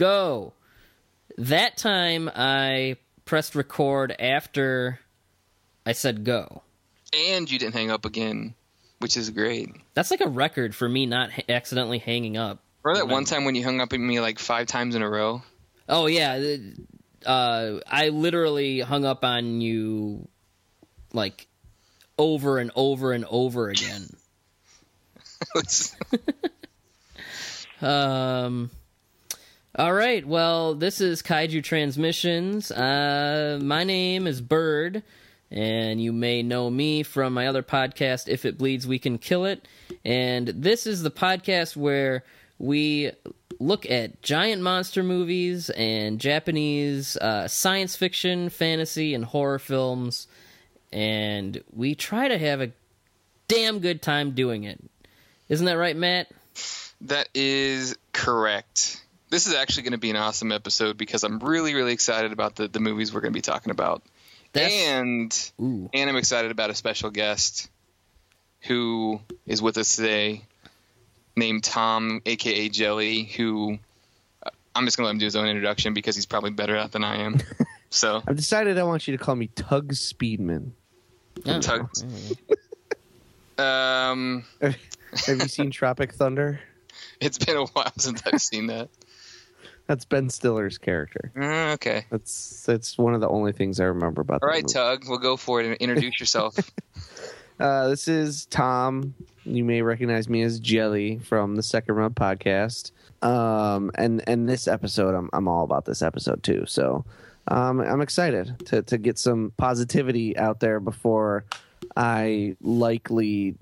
Go. That time I pressed record after I said go. And you didn't hang up again, which is great. That's like a record for me not ha- accidentally hanging up. Remember that one time when you hung up at me like five times in a row? Oh yeah, uh, I literally hung up on you like over and over and over again. um. All right. Well, this is Kaiju Transmissions. Uh, my name is Bird, and you may know me from my other podcast, If It Bleeds, We Can Kill It. And this is the podcast where we look at giant monster movies and Japanese uh, science fiction, fantasy, and horror films. And we try to have a damn good time doing it. Isn't that right, Matt? That is correct. This is actually going to be an awesome episode because I'm really, really excited about the, the movies we're going to be talking about. That's- and Ooh. and I'm excited about a special guest who is with us today named Tom, aka Jelli, who uh, I'm just going to let him do his own introduction because he's probably better at it than I am. so, I've decided I want you to call me Tug Speedman. Oh. Tug- um, Have you seen Tropic Thunder? it's been a while since I've seen that. That's Ben Stiller's character. Uh, okay. That's that's one of the only things I remember about. All right, movie. Tug, we'll go for it. And introduce yourself. Uh, this is Tom. You may recognize me as Jelli from the Second Run podcast. Um, and and this episode, I'm I'm all about this episode too. So, um, I'm excited to to get some positivity out there before I likely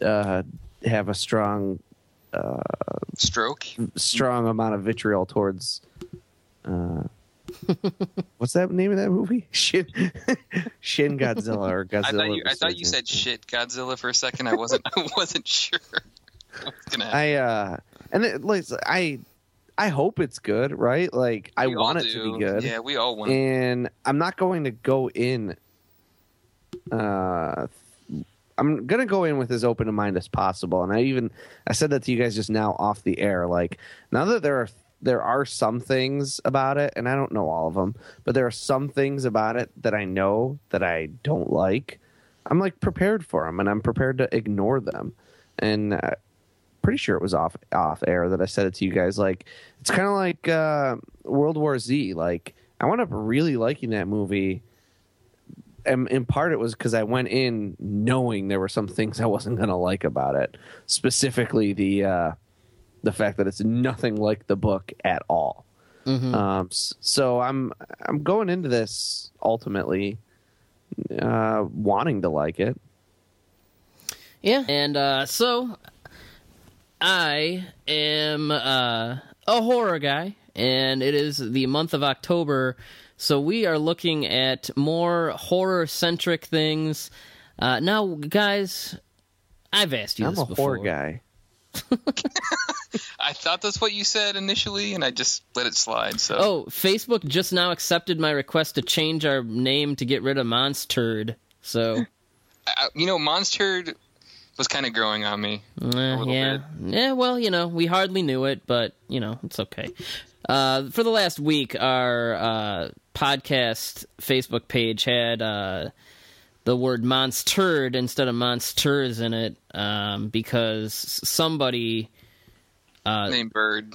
uh have a strong Stroke. strong amount of vitriol towards. Uh, what's that name of that movie? Shin, Shin Godzilla or Godzilla. I thought you, I thought you said shit Godzilla for a second. I wasn't. I wasn't sure. I uh, and it, like I, I hope it's good, right? Like I We want it do. to be good, Yeah, we all want. and I'm not going to go in. Uh, I'm gonna go in with as open a mind as possible, and I even I said that to you guys just now off the air. Like now that there are there are some things about it, and I don't know all of them, but there are some things about it that I know that I don't like. I'm like prepared for them, and I'm prepared to ignore them. And uh, pretty sure it was off off air that I said it to you guys. Like it's kind of like uh, World War Z. Like I wound up really liking that movie. And in part, it was because I went in knowing there were some things I wasn't going to like about it. Specifically, the uh, the fact that it's nothing like the book at all. Um, so I'm I'm going into this ultimately uh, wanting to like it. Yeah. And uh, so I am uh, a horror guy, and it is the month of October. So we are looking at more horror centric things. Uh, now, guys, I've asked you I'm this a before. horror guy. I thought that's what you said initially, and I just let it slide. So Oh, Facebook just now accepted my request to change our name to get rid of Monster. So, I, you know, Monster was kind of growing on me. little yeah, yeah. Well, you know, we hardly knew it, but you know, it's okay. Uh, for the last week, our uh, podcast Facebook page had uh, the word "monstered" instead of "monsters" in it um, because somebody Uh, Named Bird.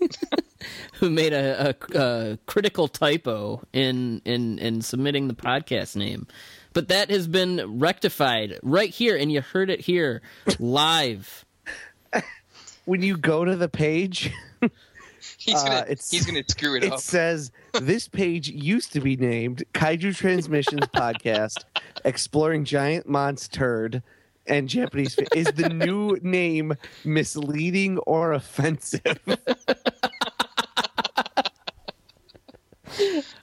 who made a, a, a critical typo in, in in submitting the podcast name. but that has been rectified right here, and you heard it here live. When you go to the page, He's gonna Uh, he's gonna screw it, it up. says this page used to be named Kaiju Transmissions Podcast, exploring giant monster and Japanese. Fa- is the new name misleading or offensive?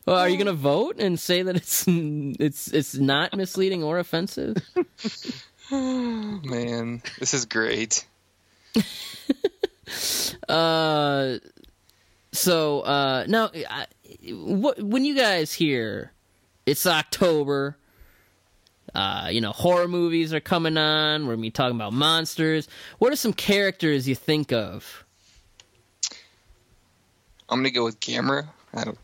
Well, are you going to vote and say that it's it's it's not misleading or offensive? Man, this is great. Uh, so uh, now, I, what when you guys hear it's October, uh, you know horror movies are coming on. We're gonna be talking about monsters. What are some characters you think of? I'm gonna go with Gamera. I don't.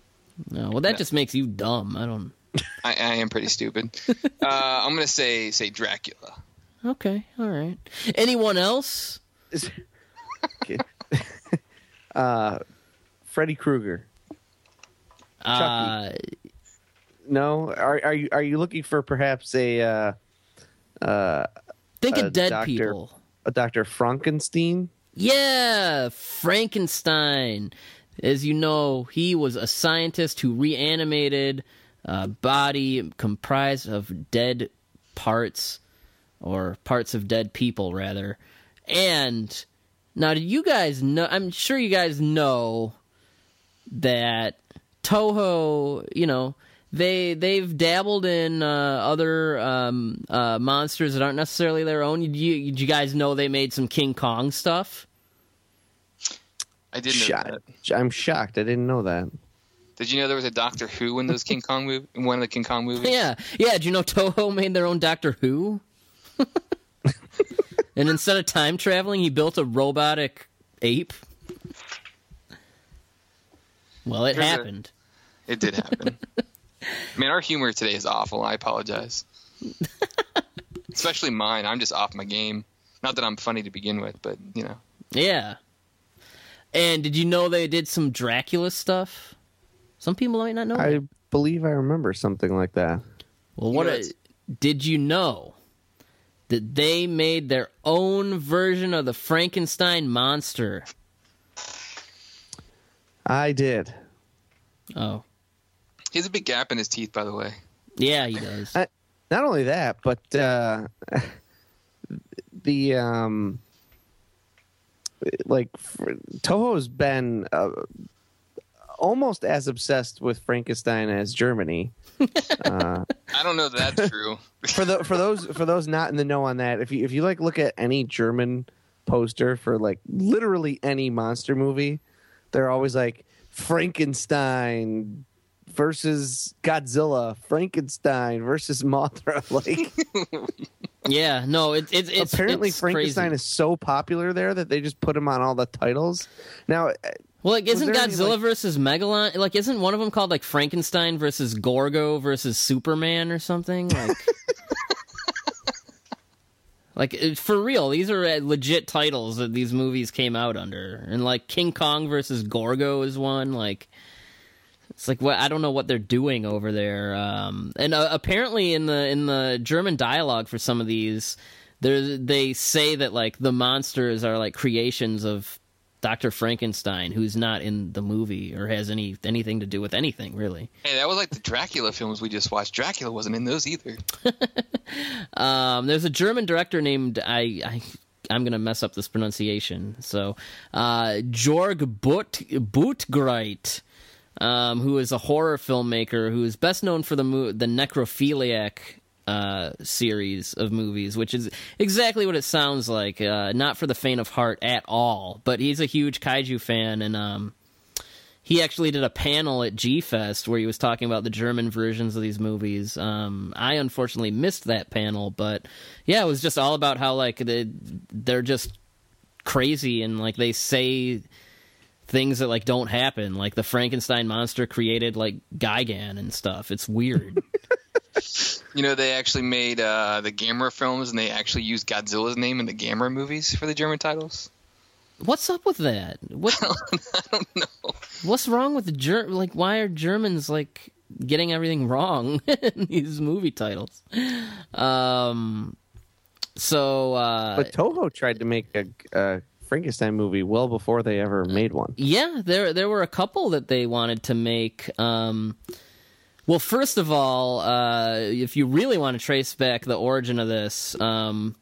No, well, that just makes you dumb. I don't. I, I am pretty stupid. uh, I'm gonna say say Dracula. Okay, all right. Anyone else? Okay. uh, Freddy Krueger. Uh, No, are are you are you looking for perhaps a uh, uh, think Uh, of dead Doctor- people. a Doctor Frankenstein? Yeah, Frankenstein. As you know, he was a scientist who reanimated a body comprised of dead parts, or parts of dead people, rather. And now, did you guys know? I'm sure you guys know that Toho, you know, they they've dabbled in uh, other um, uh, monsters that aren't necessarily their own. Did you, did you guys know they made some King Kong stuff? I did know Shocked. that. I'm shocked. I didn't know that. Did you know there was a Doctor Who in those King Kong movie? In one of the King Kong movies? Yeah, yeah. Do you know Toho made their own Doctor Who? and instead of time traveling, he built a robotic ape. Well, it There's a- happened. It did happen. Man, our humor today is awful. I apologize. Especially mine. I'm just off my game. Not that I'm funny to begin with, but you know. Yeah. And did you know they did some Dracula stuff? Some people might not know. I that. believe I remember something like that. Well, what know, a- did you know that they made their own version of the Frankenstein monster? I did. Oh, He has a big gap in his teeth, by the way. yeah, he does. I- Not only that, but uh, the um, like f- Toho's been uh, almost as obsessed with Frankenstein as Germany. I don't know that that's true. for the for those for those not in the know on that, if you if you like look at any German poster for like literally any monster movie, they're always like Frankenstein versus Godzilla, Frankenstein versus Mothra. Like yeah, no, it, it, it's apparently it's Frankenstein crazy. is so popular there that they just put him on all the titles. Now, uh, Well, like, isn't there any, Godzilla like- versus Megalon like? Isn't one of them called like Frankenstein versus Gorgo versus Superman or something? Like, like for real, these are uh, legit titles that these movies came out under, and like King Kong versus Gorgo is one. Like, it's like what I don't know what they're doing over there. Um, and uh, apparently in the in the German dialogue for some of these, they say that like the monsters are like creations of Dr. Frankenstein, who's not in the movie or has any anything to do with anything really. Hey, that was like the Dracula films we just watched. Dracula wasn't in those either. Um, there's a German director named I. I I'm gonna mess up this pronunciation. So, uh, Jörg But Buttgereit, um, who is a horror filmmaker who is best known for the mo- the Necrophiliac uh, series of movies, which is exactly what it sounds like. Uh, not for the faint of heart at all. But he's a huge kaiju fan, and um, he actually did a panel at G Fest where he was talking about the German versions of these movies. Um, I unfortunately missed that panel, but yeah, it was just all about how like they, they're just crazy and like they say things that like don't happen. Like the Frankenstein monster created like Gigan and stuff. It's weird. You know, they actually made uh, the Gamera films, and they actually used Godzilla's name in the Gamera movies for the German titles. What's up with that? What I don't know. what's wrong with the Ger- like why are Germans like getting everything wrong in these movie titles. Um, so uh, But Toho tried to make a, a Frankenstein movie well before they ever made one. Yeah, there there were a couple that they wanted to make. Um, well, first of all, uh, if you really want to trace back the origin of this, um,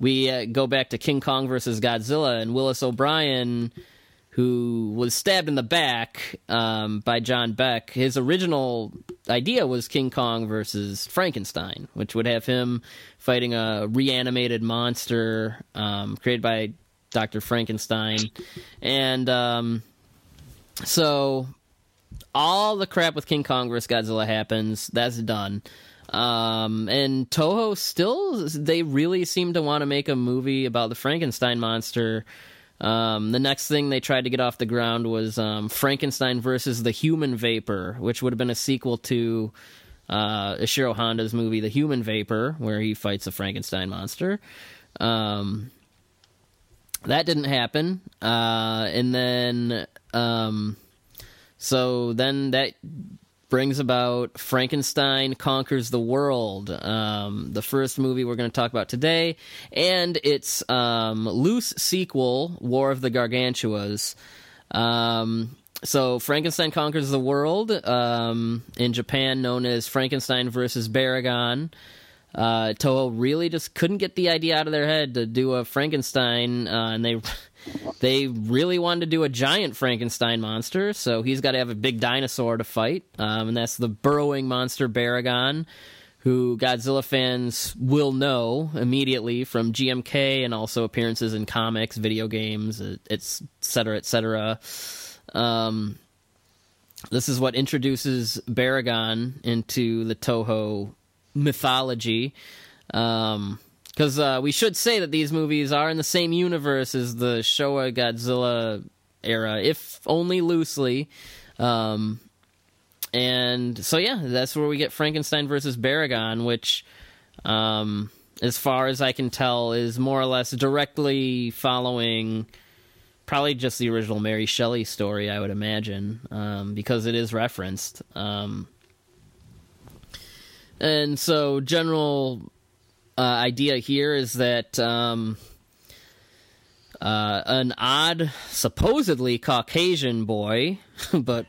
we uh, go back to King Kong versus Godzilla and Willis O'Brien, who was stabbed in the back um, by John Beck. His original idea was King Kong versus Frankenstein, which would have him fighting a reanimated monster um, created by Dr. Frankenstein. And um, so all the crap with King Kong vs. Godzilla happens. That's done. Um, and Toho still, they really seem to want to make a movie about the Frankenstein monster. Um, the next thing they tried to get off the ground was um, Frankenstein versus the Human Vapor, which would have been a sequel to uh, Ishiro Honda's movie The Human Vapor, where he fights a Frankenstein monster. Um, that didn't happen. Uh, and then, um, so then that brings about Frankenstein Conquers the World, um, the first movie we're going to talk about today, and its um, loose sequel, War of the Gargantuas. Um, so Frankenstein Conquers the World, um, in Japan known as Frankenstein versus Baragon. Uh, Toho really just couldn't get the idea out of their head to do a Frankenstein, uh, and they they really wanted to do a giant Frankenstein monster. So he's got to have a big dinosaur to fight, um, and that's the burrowing monster Baragon, who Godzilla fans will know immediately from GMK and also appearances in comics, video games, etc., cetera, et cetera. Um, this is what introduces Baragon into the Toho mythology. Um, because uh, we should say that these movies are in the same universe as the Showa Godzilla era, if only loosely. Um, and so, yeah, that's where we get Frankenstein versus Baragon, which, um, as far as I can tell, is more or less directly following probably just the original Mary Shelley story, I would imagine, um, because it is referenced. Um, and so, general uh, idea here is that um, uh, an odd, supposedly Caucasian boy, but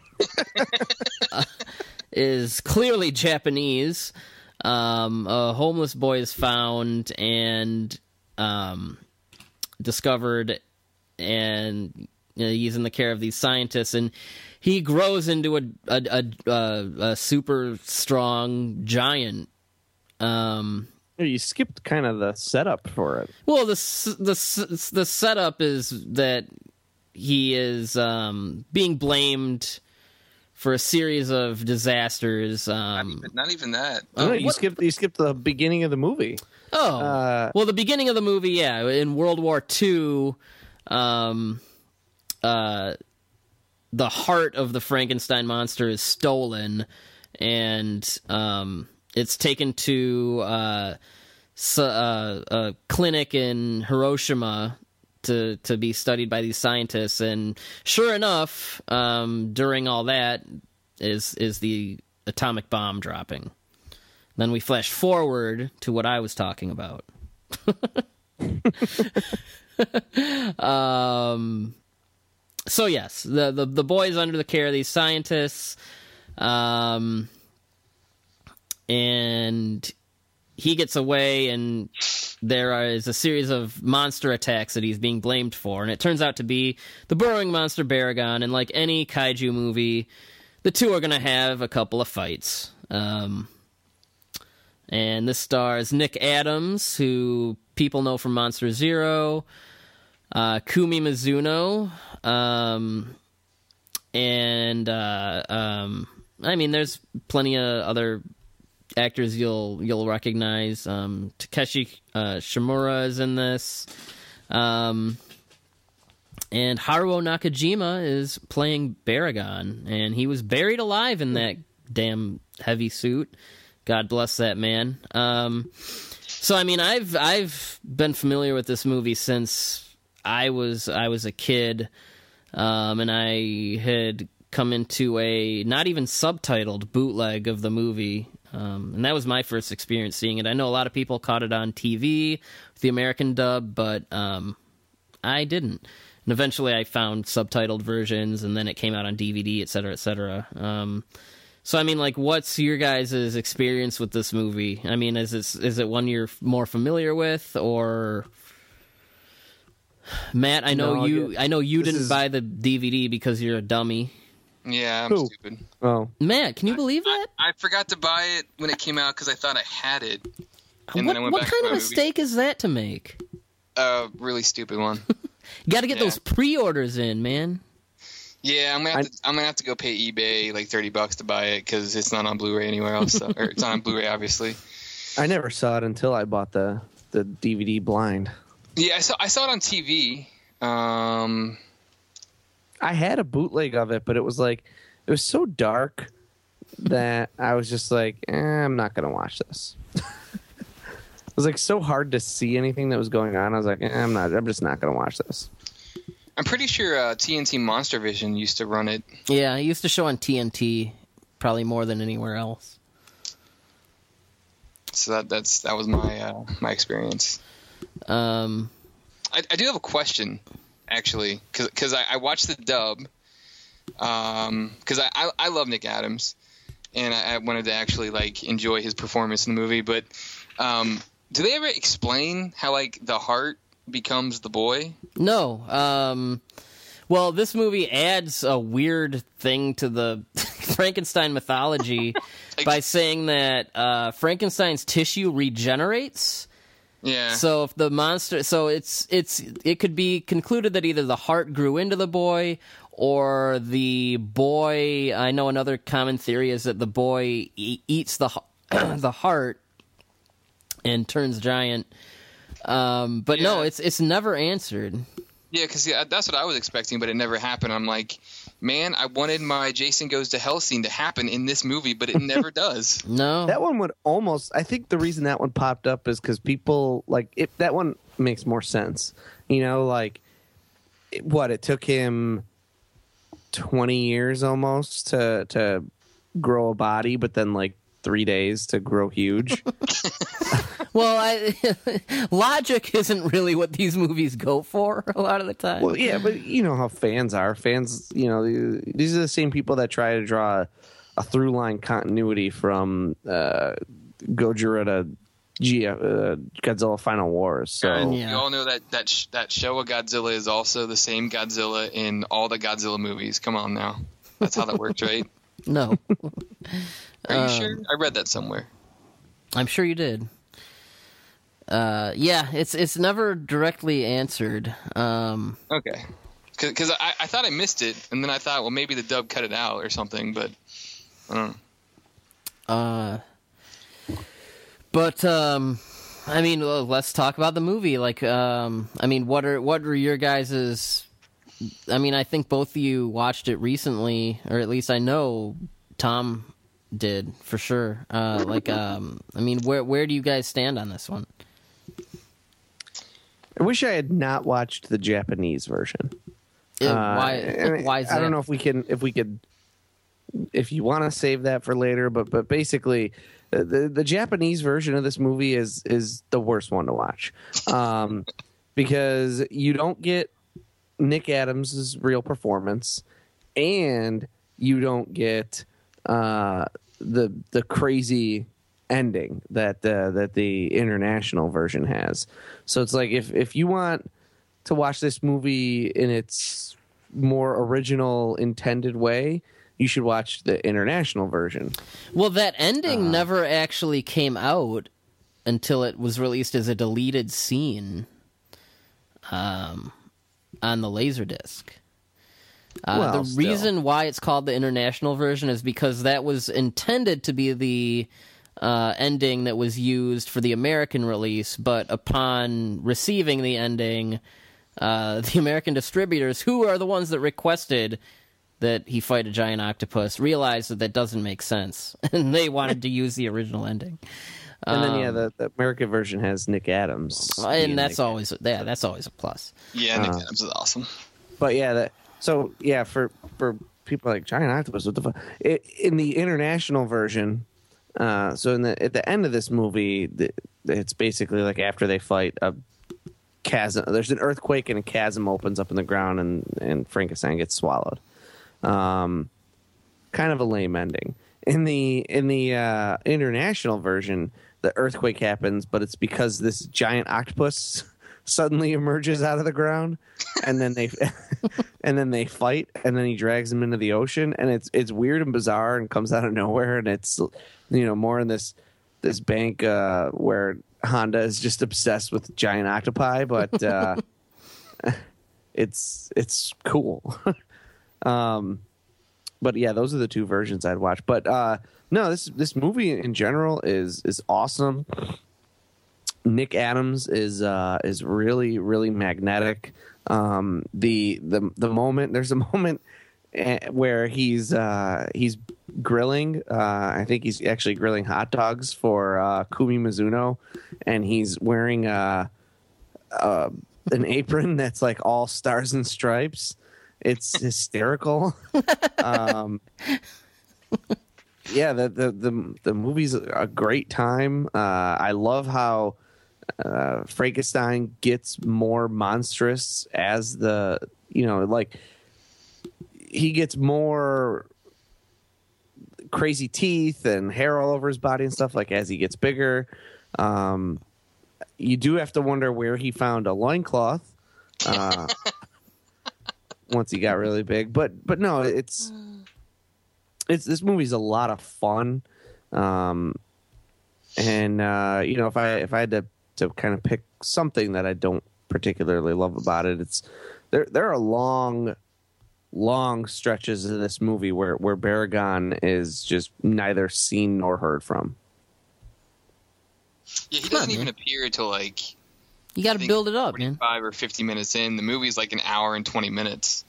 uh, is clearly Japanese. Um, a homeless boy is found and um, discovered, and you know, he's in the care of these scientists, and he grows into a a, a, a, a super strong giant. Um, you skipped kind of the setup for it. Well, the the the setup is that he is um, being blamed for a series of disasters. Um, not, even, not even that. Oh, you what? skipped you skipped the beginning of the movie. Oh, uh, well, the beginning of the movie, yeah, in World War II, um, uh, the heart of the Frankenstein monster is stolen, and um, it's taken to uh, uh, a clinic in Hiroshima to to be studied by these scientists. And sure enough, um, during all that is is the atomic bomb dropping. Then we flash forward to what I was talking about. um, so yes, the, the the boys under the care of these scientists, um, and he gets away, and there is a series of monster attacks that he's being blamed for, and it turns out to be the burrowing monster Baragon. And like any kaiju movie, the two are going to have a couple of fights. Um, and this stars Nick Adams, who people know from Monster Zero, uh, Kumi Mizuno, um, and uh, um, I mean, there's plenty of other actors you'll you'll recognize. Um, Takashi uh, Shimura is in this, um, and Haruo Nakajima is playing Baragon, and he was buried alive in that damn heavy suit. God bless that man. Um, so I mean, I've I've been familiar with this movie since I was I was a kid, um, and I had come into a not even subtitled bootleg of the movie. Um, and that was my first experience seeing it. I know a lot of people caught it on TV the American dub, but um, I didn't. And eventually I found subtitled versions, and then it came out on DVD, et cetera, et cetera. Um, so I mean, like, what's your guys' experience with this movie? I mean, is it is it one you're more familiar with, or Matt? I know No, you. I know you This didn't is- buy the DVD because you're a dummy. Yeah, I'm Who? stupid. Oh, Matt, can you believe that? I forgot to buy it when it came out because I thought I had it. And then I what went what back kind to of my mistake is that to make? Uh, really stupid one. You got to get Yeah. those pre-orders in, man. Yeah, I'm gonna have I- to. I'm gonna have to go pay eBay like thirty bucks to buy it because it's not on Blu-ray anywhere else. So, or it's not on Blu-ray, obviously. I never saw it until I bought the the DVD blind. Yeah, I saw. I saw it on TV. Um, I had a bootleg of it, but it was like it was so dark that I was just like, eh, I'm not gonna watch this. it was like so hard to see anything that was going on. I was like, eh, I'm not. I'm just not gonna watch this. I'm pretty sure uh, TNT Monster Vision used to run it. Yeah, it used to show on TNT probably more than anywhere else. So that that's that was my uh, my experience. Um, I, I do have a question, actually, because I, I watched the dub, because I, I I love Nick Adams, and I, I wanted to actually like enjoy his performance in the movie. But um, do they ever explain how like the heart becomes the boy? No. Um, well, this movie adds a weird thing to the Frankenstein mythology by saying that uh, Frankenstein's tissue regenerates. Yeah. So if the monster, so it's it's it could be concluded that either the heart grew into the boy or the boy. I know another common theory is that the boy e- eats the the heart and turns giant. Um, but no, it's it's never answered. Yeah, because yeah, that's what I was expecting, but it never happened. I'm like, man, I wanted my Jason Goes to Hell scene to happen in this movie, but it never does. No, That one would almost. I think the reason that one popped up is because people like it. That one makes more sense. You know, like it- what it took him twenty years almost to to grow a body, but then like three days to grow huge. well, I, logic isn't really what these movies go for a lot of the time. well, yeah, but you know how fans are. Fans, you know, these are the same people that try to draw a through line continuity from uh, Gojira to G- uh, Godzilla Final Wars. So And Yeah. You all know that that sh- that Showa Godzilla is also the same Godzilla in all the Godzilla movies. Come on now, that's how that works, right? no, Are Um, you sure? I read that somewhere. I'm sure you did. Uh, yeah, it's it's never directly answered. Um, Okay, because I, I thought I missed it, and then I thought, well, maybe the dub cut it out or something, but I don't know. Uh, but um, I mean, well, let's talk about the movie. Like, um, I mean, what are what are your guys's? I mean, I think both of you watched it recently, or at least I know Tom did for sure. Uh, like, um, I mean, where where do you guys stand on this one? I wish I had not watched the Japanese version. Uh, Uh, why? I mean, why is I don't know if we can if we could if you want to save that for later, but but basically uh, the the Japanese version of this movie is is the worst one to watch. Um because you don't get Nick Adams' real performance and you don't get uh the the crazy ending that uh, that the international version has. So it's like if if you want to watch this movie in its more original intended way, you should watch the international version. Well, that ending Uh. never actually came out until it was released as a deleted scene um, on the Laserdisc. Uh, Well, the still. reason why it's called the international version is because that was intended to be the uh, ending that was used for the American release, but upon receiving the ending, uh, the American distributors, who are the ones that requested that he fight a giant octopus, realized that that doesn't make sense, and they wanted to use the original ending. And then yeah, the, the American version has Nick Adams, Um, And that's Nick always yeah, that's always a plus. Yeah, Nick Uh, Adams is awesome. But yeah, that so yeah for for people like giant octopus. What the fuck? It, in the international version, uh, so in the at the end of this movie, the, it's basically like after they fight a chasm. There's an earthquake and a chasm opens up in the ground, and and Frankenstein gets swallowed. Um, kind of a lame ending. In the in the uh, international version, the earthquake happens, but it's because this giant octopus suddenly emerges out of the ground, and then they and then they fight, and then he drags him into the ocean, and it's it's weird and bizarre, and comes out of nowhere, and it's you know more in this this bank uh, where Honda is just obsessed with giant octopi, but uh, it's it's cool. um, but yeah, those are the two versions I'd watch. But uh, no, this this movie in general is is awesome. Nick Adams is uh, is really really magnetic. Um, the the the moment there's a moment eh, where he's uh, he's grilling. Uh, I think he's actually grilling hot dogs for uh, Kumi Mizuno, and he's wearing a, uh, an apron that's like all stars and stripes. It's hysterical. um, yeah, the, the the the movie's a great time. Uh, I love how uh, Frankenstein gets more monstrous as the you know like he gets more crazy teeth and hair all over his body and stuff like as he gets bigger. Um, you do have to wonder where he found a loincloth. Uh, once he got really big. But but no, it's it's this movie's a lot of fun. Um, and uh, you know, if I if I had to to kind of pick something that I don't particularly love about it, it's there there are long long stretches in this movie where where Baragon is just neither seen nor heard from. Yeah, he doesn't on, even man. appear till like You got to build it up, man. Five or fifty minutes in, the movie's like an hour and twenty minutes.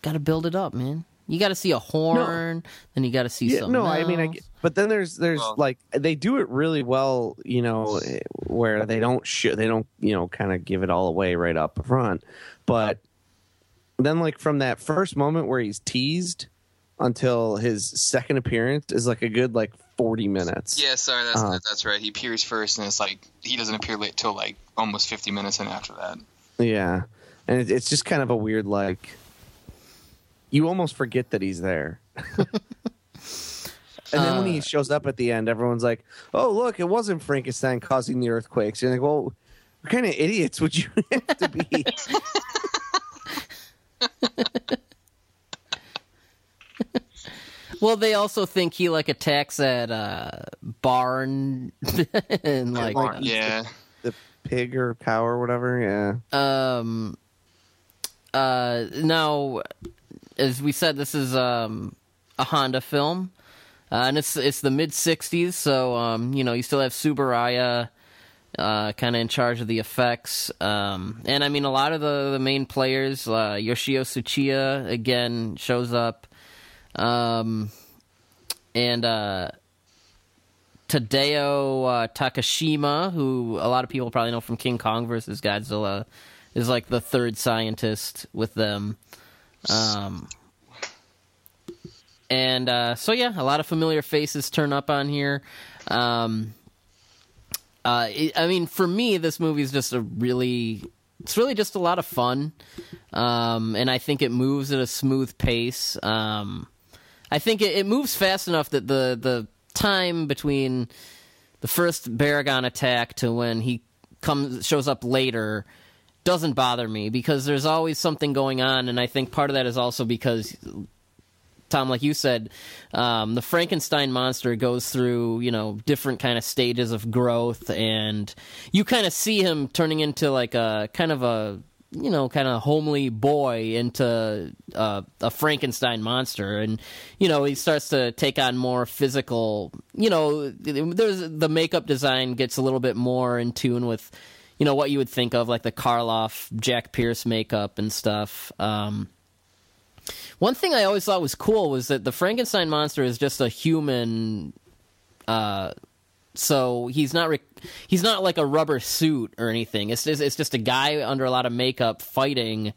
Got to build it up, man. You got to see a horn, then you got to see Yeah, something. no, I mean, I, get- but then there's there's Well- like they do it really well, you know, where they don't sh- they don't you know kind of give it all away right up front, but then like from that first moment where he's teased until his second appearance is like a good like forty minutes. Yeah, sorry, that's Uh-huh. that's right. He appears first, and it's like he doesn't appear late till like almost fifty minutes in after that. Yeah, and it, it's just kind of a weird like. You almost forget that he's there. and then when he shows up at the end, everyone's like, "Oh, look! It wasn't Frankenstein causing the earthquakes." You're like, "Well, what kind of idiots would you have to be?" Well, they also think he like attacks that uh, barn and like Like- Yeah, the pig or cow or whatever. Yeah. um uh now as we said this is um a Honda film. Uh, and it's it's the mid 60s so um you know you still have Tsuburaya uh kind of in charge of the effects um and I mean a lot of the the main players uh Yoshio Tsuchiya again shows up um and uh Tadao uh, Takashima, who a lot of people probably know from King Kong versus Godzilla, is like the third scientist with them. Um, and uh, so, yeah, a lot of familiar faces turn up on here. Um, uh, it, I mean, for me, this movie is just a really, it's really just a lot of fun. Um, and I think it moves at a smooth pace. Um, I think it, it moves fast enough that the the time between the first Baragon attack to when he comes shows up later doesn't bother me because there's always something going on, and I think part of that is also because Tom, like you said, um, the Frankenstein monster goes through you know different kind of stages of growth, and you kind of see him turning into like a kind of a you know kind of homely boy into uh, a Frankenstein monster, and you know he starts to take on more physical. You know, there's the makeup design gets a little bit more in tune with you know what you would think of like the Karloff Jack Pierce makeup and stuff. Um, one thing I always thought was cool was that the Frankenstein monster is just a human. Uh, so he's not re- he's not like a rubber suit or anything. It's just, it's just a guy under a lot of makeup fighting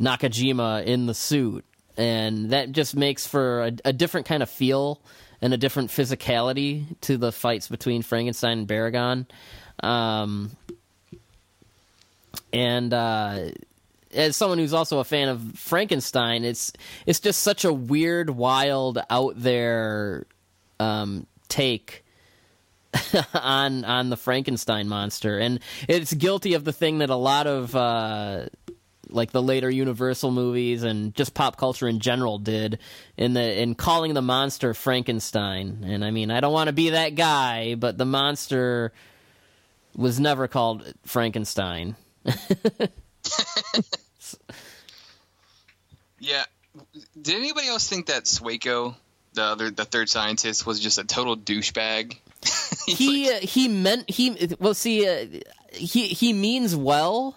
Nakajima in the suit. and that just makes for a, a different kind of feel and a different physicality to the fights between Frankenstein and Baragon. Um, and uh, as someone who's also a fan of Frankenstein, it's it's just such a weird, wild, out there um, take on on the Frankenstein monster, and it's guilty of the thing that a lot of uh, like the later Universal movies and just pop culture in general did in the in calling the monster Frankenstein. And I mean, I don't want to be that guy, but the monster was never called Frankenstein. Yeah. Did anybody else think that Swaco, the other, the third scientist, was just a total douchebag? He like- uh, he meant he well see uh, he he means well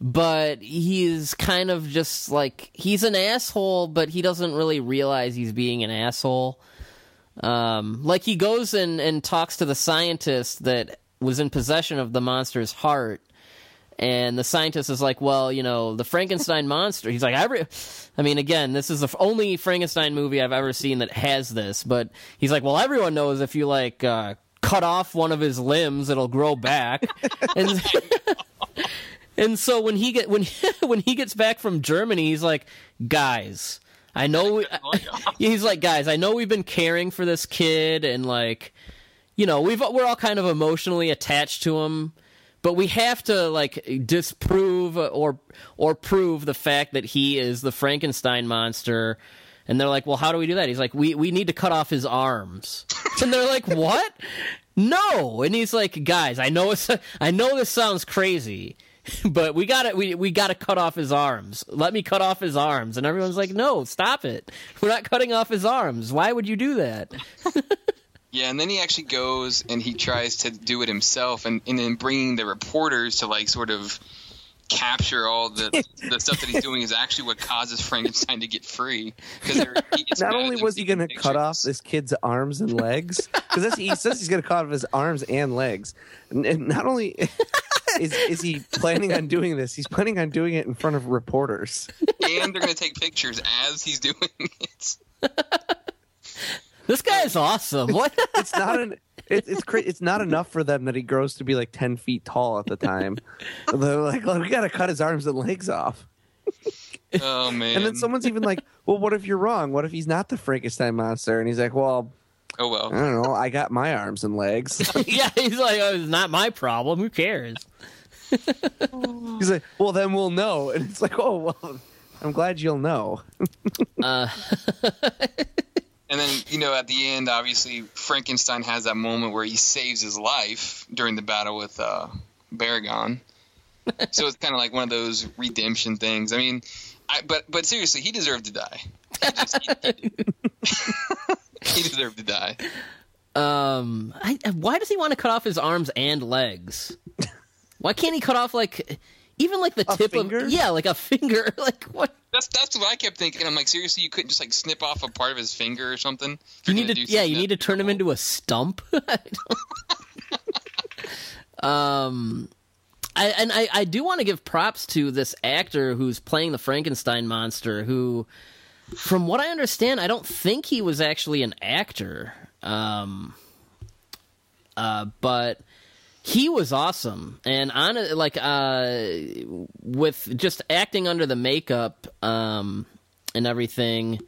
but he's kind of just like he's an asshole but he doesn't really realize he's being an asshole um like he goes and and talks to the scientist that was in possession of the monster's heart and the scientist is like, well, you know, the Frankenstein monster. He's like, every, I mean, again, this is the f- only Frankenstein movie I've ever seen that has this. But he's like, well, everyone knows if you like uh, cut off one of his limbs, it'll grow back. and and so when he get when when he gets back from Germany, he's like, guys, I know. We, he's like, guys, I know we've been caring for this kid, and like, you know, we've we're all kind of emotionally attached to him but we have to like disprove or or prove the fact that he is the Frankenstein monster. And they're like, "Well, how do we do that?" He's like, "We we need to cut off his arms." and they're like, "What?" No. And he's like, "Guys, I know it's I know this sounds crazy, but we got to we we got to cut off his arms. Let me cut off his arms." And everyone's like, "No, stop it. We're not cutting off his arms. Why would you do that?" yeah, and then he actually goes and he tries to do it himself, and, and then bringing the reporters to like sort of capture all the the stuff that he's doing is actually what causes Frankenstein to get free. Because Not only was he going to cut off this kid's arms and legs, because he says he's going to cut off his arms and legs, and, and not only is is he planning on doing this, he's planning on doing it in front of reporters. and they're going to take pictures as he's doing it. This guy is awesome. What? It's not an. It, it's cra- it's not enough for them that he grows to be like ten feet tall at the time. They're like, "Look, we got to cut his arms and legs off. Oh man! And then someone's even like, well, what if you're wrong? What if he's not the Frankenstein monster? And he's like, well, oh well. I don't know. I got my arms and legs. yeah, he's like, oh, it's not my problem. Who cares? he's like, well, then we'll know. And it's like, oh well, I'm glad you'll know. Uh, And then, you know, at the end, obviously, Frankenstein has that moment where he saves his life during the battle with uh, Baragon. so it's kind of like one of those redemption things. I mean, I, but but seriously, he deserved to die. He, just, he, he deserved to die. um, I, why does he want to cut off his arms and legs? Why can't he cut off like even like the A tip finger? of yeah, like a finger? Like what? That's that's what I kept thinking. I'm like, seriously, you couldn't just like snip off a part of his finger or something? If You need to do yeah, you need to turn him into a stump. I don't- um. I, and I, I do want to give props to this actor who's playing the Frankenstein monster. Who, from what I understand, I don't think he was actually an actor. Um, uh, but he was awesome, and on like uh, with just acting under the makeup um, and everything.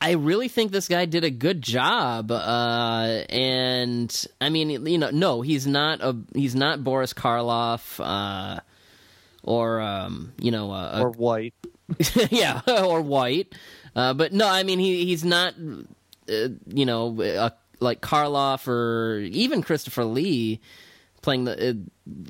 I really think this guy did a good job, uh, and I mean, you know, no, he's not a he's not Boris Karloff, uh, or um, you know, a, Or white. yeah, or white. Uh, but no, I mean he he's not, uh, you know, a, like Karloff or even Christopher Lee playing the, uh,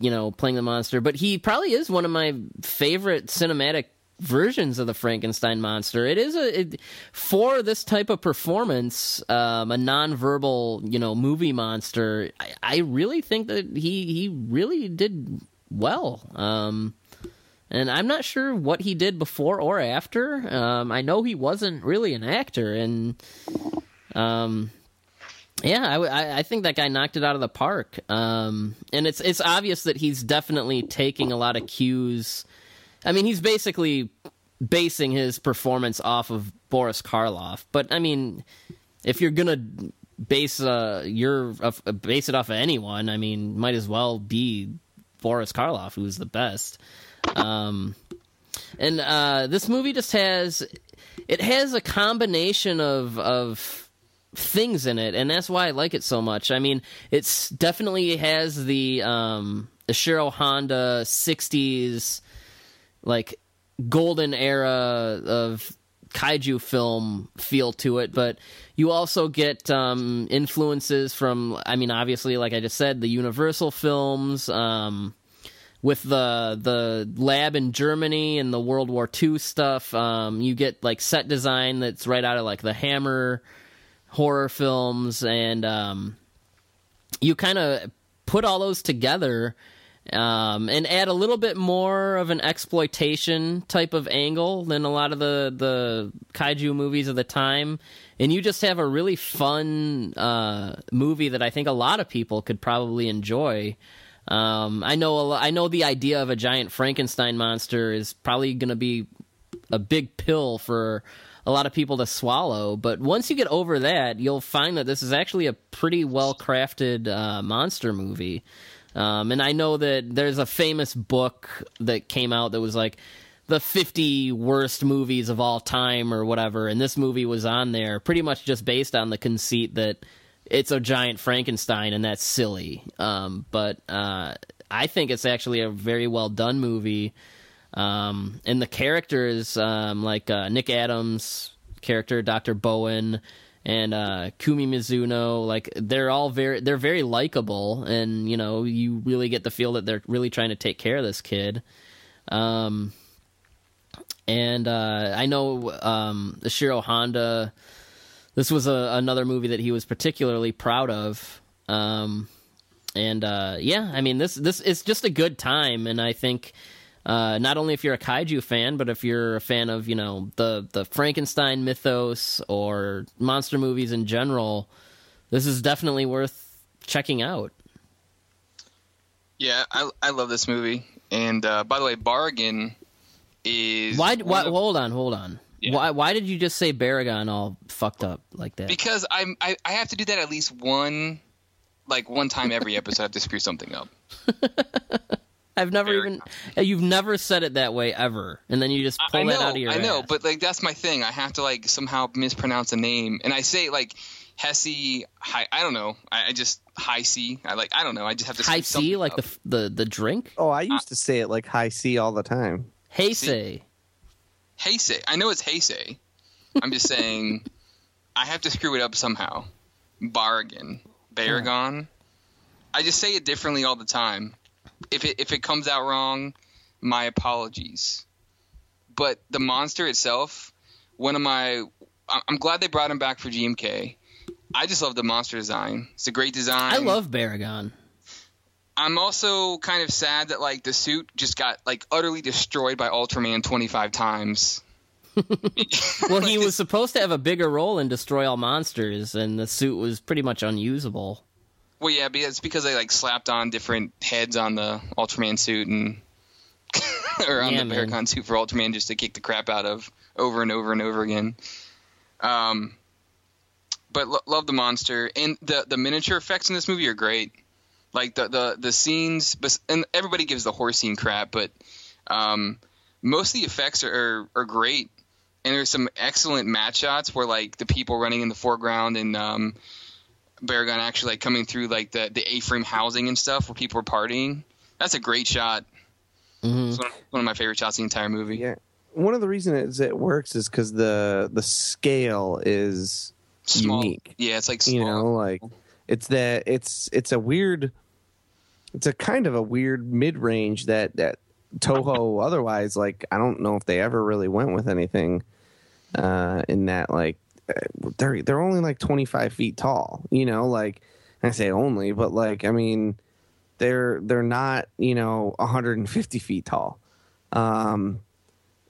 you know, playing the monster. But he probably is one of my favorite cinematic versions of the Frankenstein monster. It is a it, for this type of performance, um, a nonverbal, you know, movie monster. I, I really think that he he really did well. Um, and I'm not sure what he did before or after. Um, I know he wasn't really an actor, and um, yeah, I, I- think that guy knocked it out of the park. Um, and it's it's obvious that he's definitely taking a lot of cues. I mean, he's basically basing his performance off of Boris Karloff. But I mean, if you're gonna base uh your uh, base it off of anyone, I mean, might as well be Boris Karloff, who's the best. Um, and uh, this movie just has it has a combination of of things in it, and that's why I like it so much. I mean, it's definitely has the um, the Honda '60s like golden era of kaiju film feel to it, but you also get um, influences from, I mean, obviously, like I just said, the Universal films. Um, with the the lab in Germany and the World War II stuff, um, you get like set design that's right out of like the Hammer horror films, and um, you kind of put all those together um, and add a little bit more of an exploitation type of angle than a lot of the the kaiju movies of the time. And you just have a really fun uh, movie that I think a lot of people could probably enjoy. Um, I know I know the idea of a giant Frankenstein monster is probably going to be a big pill for a lot of people to swallow, but once you get over that, you'll find that this is actually a pretty well crafted uh, monster movie. Um, and I know that there's a famous book that came out that was like the 50 worst movies of all time or whatever, and this movie was on there, pretty much just based on the conceit that it's a giant Frankenstein, and that's silly. Um, but uh, I think it's actually a very well done movie. Um, and the characters, um, like uh, Nick Adams' character, Doctor Bowen, and uh, Kumi Mizuno, like they're all very they're very likable, and you know you really get the feel that they're really trying to take care of this kid. Um, and uh, I know um, Shiro Honda this was a, another movie that he was particularly proud of. Um, and uh, yeah, I mean this this is just a good time, and I think uh, not only if you're a kaiju fan, but if you're a fan of you know the the Frankenstein mythos or monster movies in general, this is definitely worth checking out. Yeah, I I love this movie, and uh, by the way, Baragon is why? Why? Hold on, hold on. Yeah. Why? Why did you just say Baragon all fucked up like that? Because I'm I, I have to do that at least one, like one time every episode. I have to screw something up. I've never Baragon. even you've never said it that way ever, and then you just pull I know, that out of your. I know, ass. but like that's my thing. I have to like somehow mispronounce a name, and I say like Hesse. Hi, I don't know. I, I just high C. I like. I don't know. I just have to high C, like up. the the the drink. Oh, I used uh, to say it like high C all the time. Hey, say. Heisei. I know it's Heisei. I'm just saying I have to screw it up somehow. Bargain. Baragon. I just say it differently all the time. If it if it comes out wrong, my apologies. But the monster itself, one of my I'm glad they brought him back for GMK. I just love the monster design. It's a great design. I love Baragon. I'm also kind of sad that like the suit just got like utterly destroyed by Ultraman 25 times. well, he was supposed to have a bigger role in Destroy All Monsters, and the suit was pretty much unusable. Well, yeah, it's because they like slapped on different heads on the Ultraman suit and or on Yeah, the. Baragon suit for Ultraman just to kick the crap out of over and over and over again. Um, but lo- love the monster and the the miniature effects in this movie are great. Like the the the scenes, and everybody gives the horse scene crap, but um, most of the effects are, are are great. And there's some excellent match shots where like the people running in the foreground and um, Baragon actually like coming through like the the A-frame housing and stuff where people are partying. That's a great shot. Mhm. It's one, one of my favorite shots in the entire movie. Yeah, one of the reasons it works is because the the scale is Small. unique. Yeah, it's like small. you know like it's that it's it's a weird it's a kind of a weird mid-range that that toho otherwise like i don't know if they ever really went with anything uh in that like they're they're only like 25 feet tall you know like i say only but like i mean they're they're not you know 150 feet tall. Um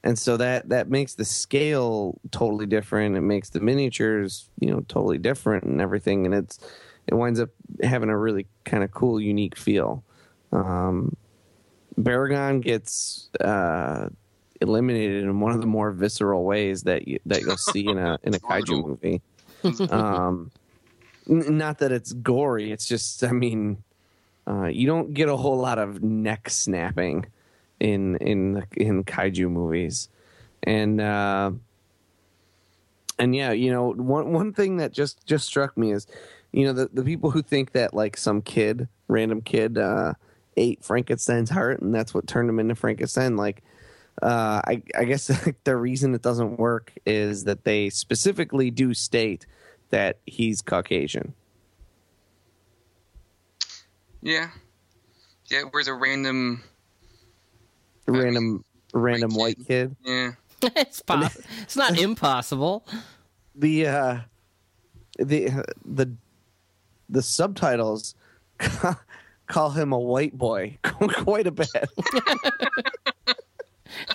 and so that that makes the scale totally different. It makes the miniatures you know totally different and everything. And it's it winds up having a really kind of cool unique feel. Um Baragon gets uh eliminated in one of the more visceral ways that you, that you'll see in a in a kaiju movie. Um, n- not that it's gory. It's just, I mean, uh, you don't get a whole lot of neck snapping in in in kaiju movies, and uh, and yeah, you know, one one thing that just just struck me is, you know, the the people who think that like some kid, random kid, uh, ate Frankenstein's heart and that's what turned him into Frankenstein, like. Uh, I, I guess the reason it doesn't work is that they specifically do state that he's Caucasian. Yeah. Yeah, where's a random random random white kid. yeah. it's pos- It's not impossible. The uh, the the the subtitles call him a white boy quite a bit.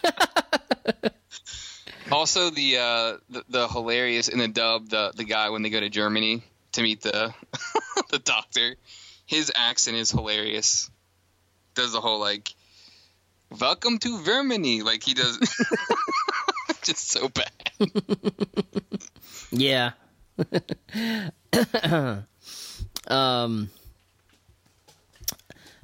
Also the uh the, the hilarious in the dub the the guy when they go to Germany to meet the the doctor. His accent is hilarious. Does the whole like welcome to Germany like he does just so bad. Yeah. um.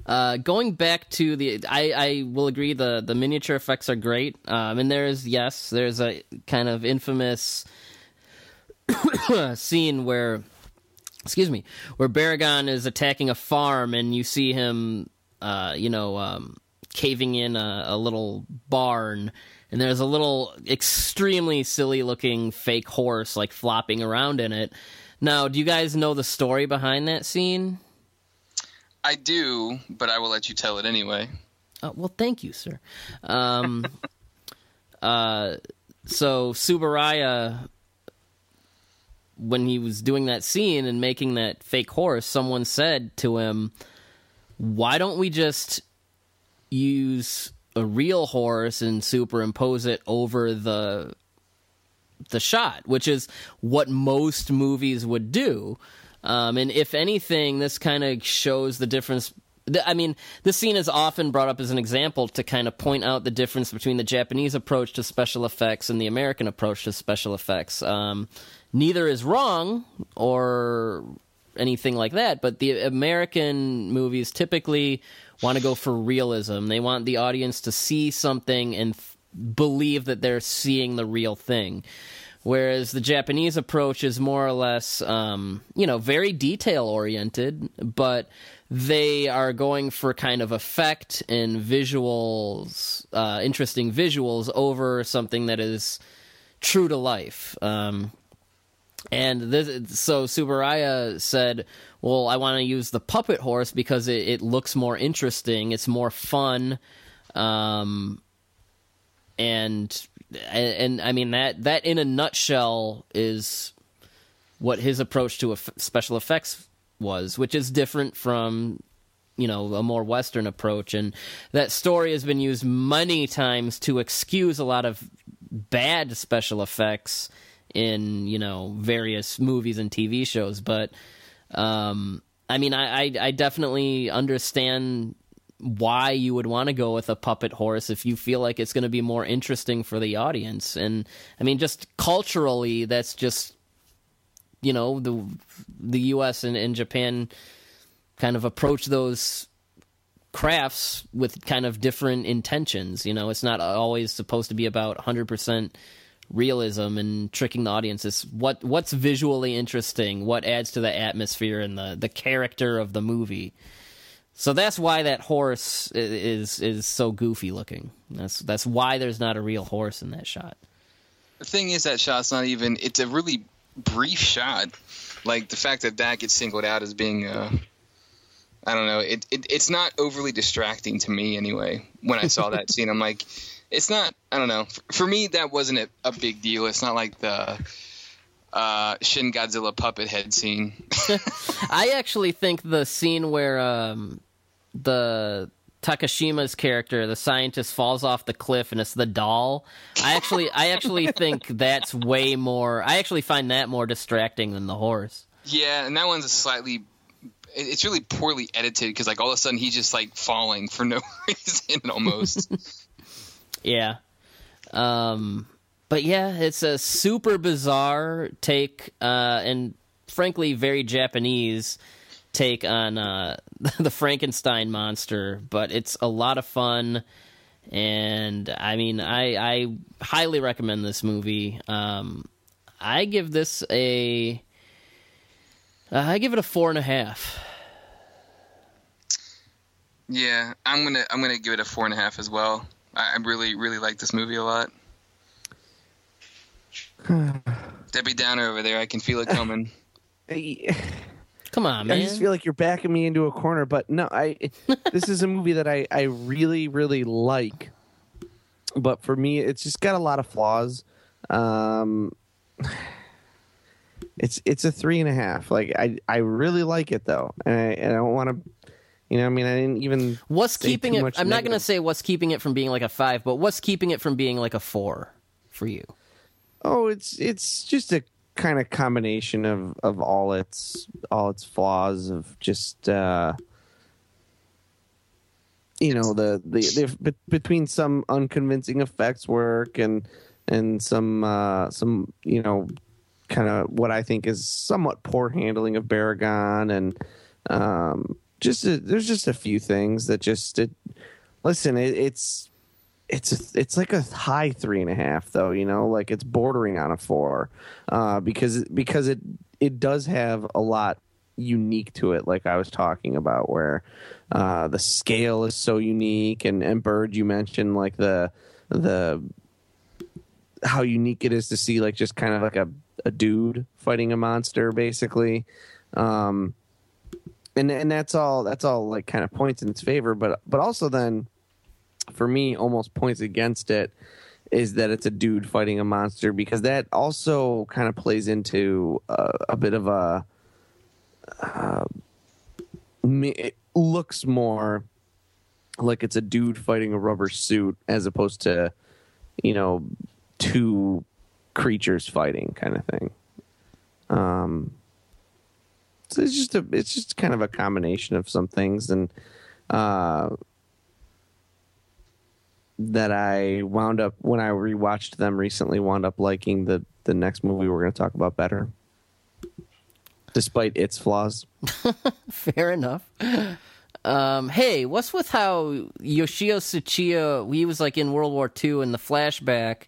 Uh, going back to the, I, I will agree the the miniature effects are great. Um, and there's yes, there's a kind of infamous scene where, excuse me, where Baragon is attacking a farm and you see him, uh, you know, um, caving in a, a little barn and there's a little extremely silly looking fake horse like flopping around in it. Now, do you guys know the story behind that scene? I do, but I will let you tell it anyway. Oh, well, thank you, sir. Um, uh, so Tsuburaya, when he was doing that scene and making that fake horse, someone said to him, "Why don't we just use a real horse and superimpose it over the the shot?" Which is what most movies would do. Um, and if anything, this kind of shows the difference. I mean, this scene is often brought up as an example to kind of point out the difference between the Japanese approach to special effects and the American approach to special effects. Um, neither is wrong or anything like that, but the American movies typically want to go for realism. They want the audience to see something and f- believe that they're seeing the real thing. Whereas the Japanese approach is more or less, um, you know, very detail oriented, but they are going for kind of effect and visuals, uh, interesting visuals over something that is true to life. Um, and this, so Tsuburaya said, "Well, I want to use the puppet horse because it, it looks more interesting. It's more fun." Um, and and, and I mean that that in a nutshell is what his approach to special effects was, which is different from you know a more Western approach. And that story has been used many times to excuse a lot of bad special effects in you know various movies and TV shows. But um, I mean, I, I, I definitely understand why you would want to go with a puppet horse if you feel like it's going to be more interesting for the audience. And I mean, just culturally, that's just you know the the U.S. and, and Japan kind of approach those crafts with kind of different intentions. You know, it's not always supposed to be about 100% realism and tricking the audience. It's what what's visually interesting, what adds to the atmosphere and the the character of the movie. So that's why that horse is is so goofy looking. That's that's why there's not a real horse in that shot. The thing is that shot's not even. It's a really brief shot. Like the fact that that gets singled out as being. Uh, I don't know. It, it it's not overly distracting to me anyway. When I saw that scene, I'm like, it's not. I don't know. For, for me, that wasn't a, a big deal. It's not like the uh, Shin Godzilla puppet head scene. I actually think the scene where um, the Takashima's character, the scientist, falls off the cliff and it's the doll. I actually, I actually think that's way more. I actually find that more distracting than the horse. yeah, and that one's a slightly. It's really poorly edited because like all of a sudden he's just like falling for no reason almost. Yeah. Um, but yeah, it's a super bizarre take, uh, and frankly, very Japanese take on uh, the Frankenstein monster. But it's a lot of fun, and I mean, I, I highly recommend this movie. Um, I give this a, uh, I give it a four and a half. Yeah, I'm gonna I'm gonna give it a four and a half as well. I, I really really like this movie a lot. Debbie Downer over there, I can feel it coming. Come on, man. I just feel like you're backing me into a corner, but no, I. this is a movie that I I really really like, but for me, it's just got a lot of flaws. Um, it's it's a three and a half. Like I I really like it though, and I, and I don't want to. You know, I mean, I didn't even. What's say keeping too it? much I'm not going to say what's keeping it from being like a five, but what's keeping it from being like a four for you? Oh, it's it's just a kind of combination of of all its all its flaws of just uh you know the the, the be- between some unconvincing effects work and and some uh some you know kind of what I think is somewhat poor handling of Baragon and um just a, there's just a few things that just it listen it, it's it's a, it's like a high three and a half though you know like it's bordering on a four uh because because it it does have a lot unique to it like i was talking about where uh the scale is so unique and and bird you mentioned like the the how unique it is to see like just kind of like a a dude fighting a monster basically um and and that's all that's all like kind of points in its favor but but also then for me almost points against it is that it's a dude fighting a monster because that also kind of plays into uh, a bit of a uh, it looks more like it's a dude fighting a rubber suit as opposed to you know two creatures fighting kind of thing. Um so it's just a it's just kind of a combination of some things and uh that I wound up when I rewatched them recently wound up liking the the next movie we're going to talk about better despite its flaws. Fair enough. Um, hey, what's with how Yoshio Tsuchiya, he was like in World War II in the flashback,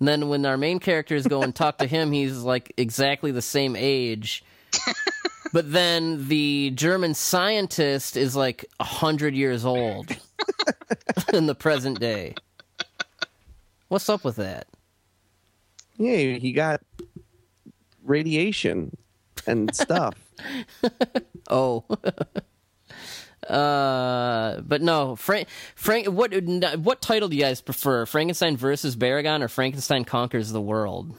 and then when our main characters go and talk to him, he's like exactly the same age. but then the German scientist is like a hundred years old in the present day. What's up with that? Yeah, he got radiation and stuff. Oh. uh, but no, Frank. Frank, what what title do you guys prefer? Frankenstein versus Baragon or Frankenstein conquers the world?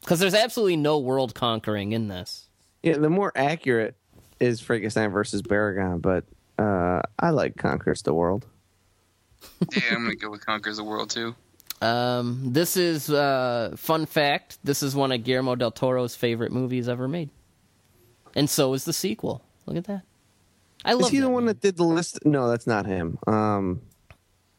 Because there's absolutely no world conquering in this. Yeah, the more accurate is Frankenstein versus Baragon, but uh, I like Conquers the World. yeah, I'm gonna go with Conquers the World too. Um, this is uh, fun fact. This is one of Guillermo del Toro's favorite movies ever made, and so is the sequel. Look at that. I love Is he the that one man. that did the list? No, that's not him. Um,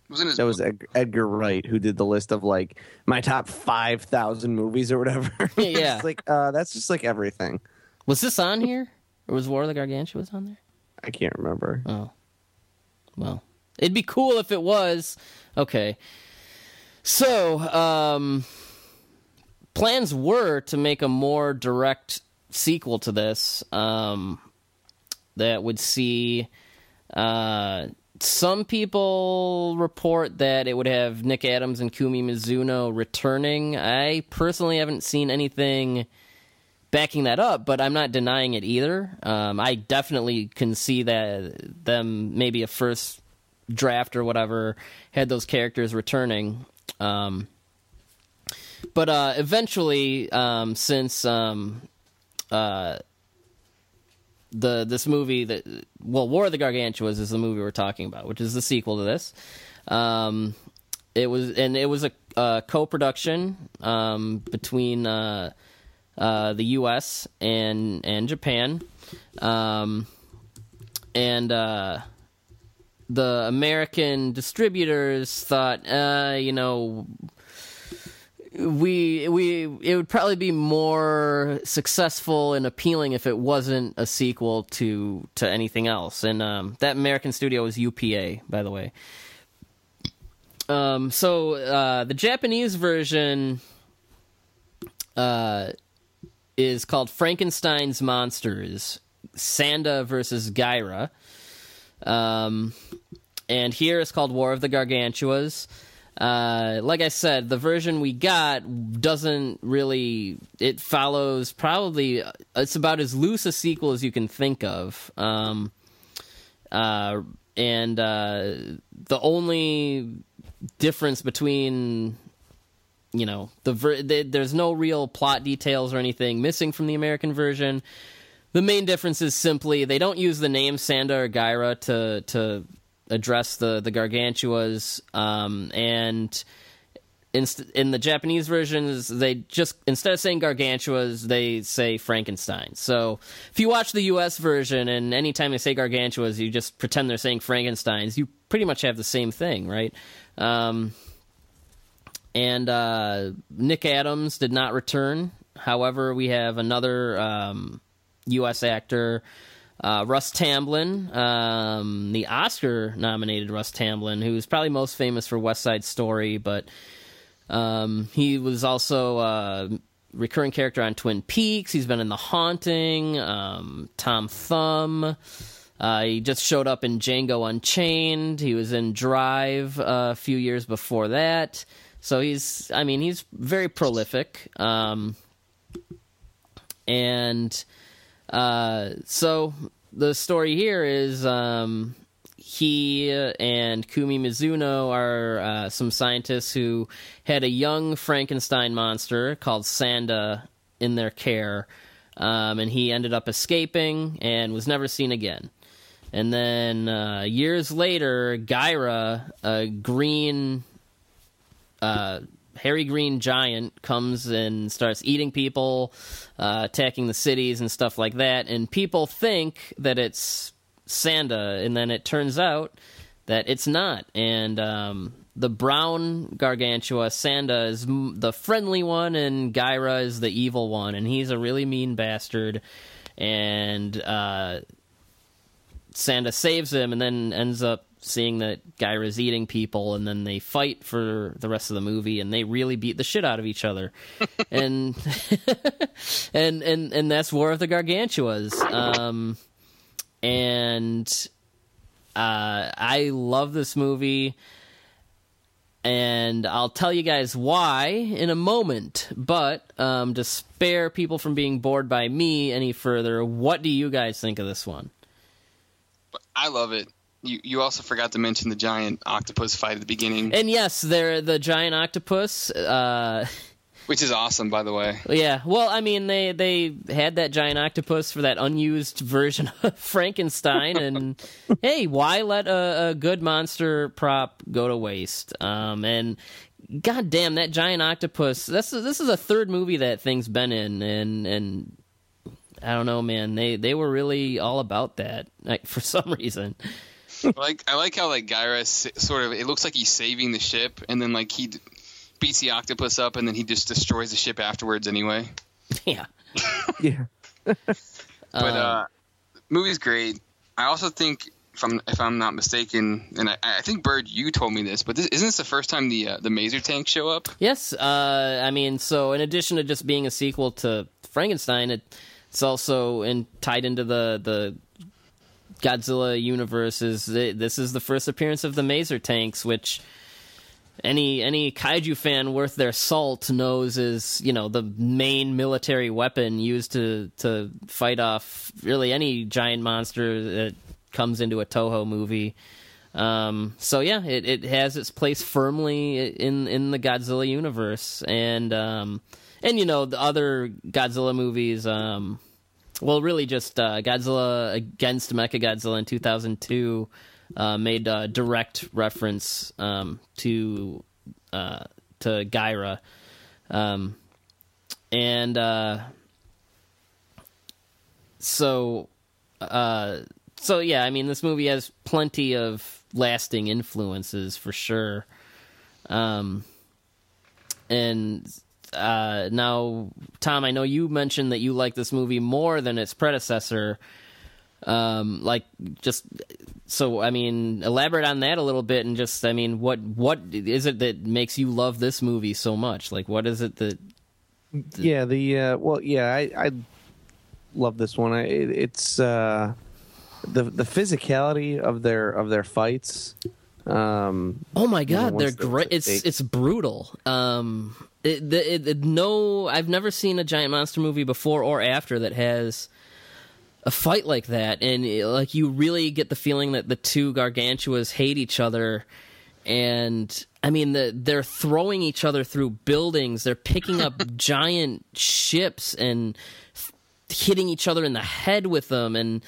Wasn't his that was Edgar Wright who did the list of like my top five thousand movies or whatever. Yeah. it's like uh, that's just like everything. Was this on here, or was War of the Gargantuas on there? I can't remember. Oh. Well, it'd be cool if it was. Okay. So, um, plans were to make a more direct sequel to this um, that would see. Uh, some people report that it would have Nick Adams and Kumi Mizuno returning. I personally haven't seen anything backing that up, but I'm not denying it either. Um, I definitely can see that them maybe a first draft or whatever had those characters returning. Um, but uh, eventually, um, since um, uh, the this movie that well, War of the Gargantuas is the movie we're talking about, which is the sequel to this. Um, it was and it was a, uh co-production um, between. Uh, uh, the U.S. and and Japan, um, and uh, the American distributors thought, uh, you know, we we it would probably be more successful and appealing if it wasn't a sequel to to anything else. And um, that American studio was UPA, by the way. Um, so uh, the Japanese version uh, is called Frankenstein's Monsters: Sanda versus Gyra. Um, and here it's called War of the Gargantuas. Uh, like I said, the version we got doesn't really. It follows probably. It's about as loose a sequel as you can think of. Um, uh, and uh, the only difference between you know the, ver- the there's no real plot details or anything missing from the American version. The main difference is simply they don't use the name Sanda or Gyra to to address the the gargantuas, um, and in, in the Japanese versions they just instead of saying gargantuas they say Frankenstein. So if you watch the U.S. version and anytime they say gargantuas you just pretend they're saying Frankenstein's, you pretty much have the same thing, right? Um, and uh, Nick Adams did not return. However, we have another um, U.S. actor, uh, Russ Tamblyn, um, the Oscar-nominated Russ Tamblyn, who's probably most famous for West Side Story, but um, he was also a recurring character on Twin Peaks. He's been in The Haunting, um, Tom Thumb. Uh, he just showed up in Django Unchained. He was in Drive uh, a few years before that. So he's, I mean, he's very prolific. Um, and uh, so the story here is um, he and Kumi Mizuno are uh, some scientists who had a young Frankenstein monster called Sanda in their care. Um, and he ended up escaping and was never seen again. And then uh, years later, Gyra, a green, uh, hairy green giant, comes and starts eating people, uh, attacking the cities and stuff like that. And people think that it's Sanda, and then it turns out that it's not. And um, the brown gargantua, Sanda, is m- the friendly one, and Gyra is the evil one. And he's a really mean bastard. And uh, Sanda saves him and then ends up seeing that Gyra's eating people and then they fight for the rest of the movie and they really beat the shit out of each other. and and and and that's War of the Gargantuas. Um and uh I love this movie and I'll tell you guys why in a moment. But um, to spare people from being bored by me any further, what do you guys think of this one? I love it. You you also forgot to mention the giant octopus fight at the beginning, And yes, they're the giant octopus. Uh, which is awesome, by the way. yeah, well, I mean, they they had that giant octopus for that unused version of Frankenstein, and hey, why let a, a good monster prop go to waste? Um, and god damn, that giant octopus. This is this is a third movie that thing's been in, and and I don't know, man. They they were really all about that like, for some reason. I like I like how like Gyra sort of it looks like he's saving the ship, and then like he d- beats the octopus up, and then he just destroys the ship afterwards anyway. yeah. Yeah. But uh, movie's great. I also think, if I'm if I'm not mistaken, and I, I think Bird, you told me this, but this, isn't this the first time the uh, the Maser tanks show up? Yes, uh, I mean, so in addition to just being a sequel to Frankenstein, it, it's also in, tied into the the Godzilla universe. Is this is the first appearance of the Maser tanks, which any any kaiju fan worth their salt knows is you know the main military weapon used to to fight off really any giant monster that comes into a Toho movie. Um, so yeah, it, it has its place firmly in in the Godzilla universe, and um, and you know the other Godzilla movies. Um, well, really, just uh, Godzilla against Mechagodzilla in 2002 uh, made a direct reference um, to uh, to Gyra, um, and uh, so uh, so yeah, I mean, this movie has plenty of lasting influences for sure. Um, and uh, now, Tom, I know you mentioned that you like this movie more than its predecessor. Um, like, just so I mean, elaborate on that a little bit, and just I mean, what what is it that makes you love this movie so much? Like, what is it that? yeah, the uh, well, yeah, I, I love this one. I, it, it's uh, the the physicality of their of their fights. Um, Oh my you know, god, they're great. It's it's brutal. Um, it, the- it, it- no, I've never seen a giant monster movie before or after that has a fight like that, and it- like you really get the feeling that the two gargantuas hate each other, and I mean the, they're throwing each other through buildings. They're picking up giant ships and hitting each other in the head with them and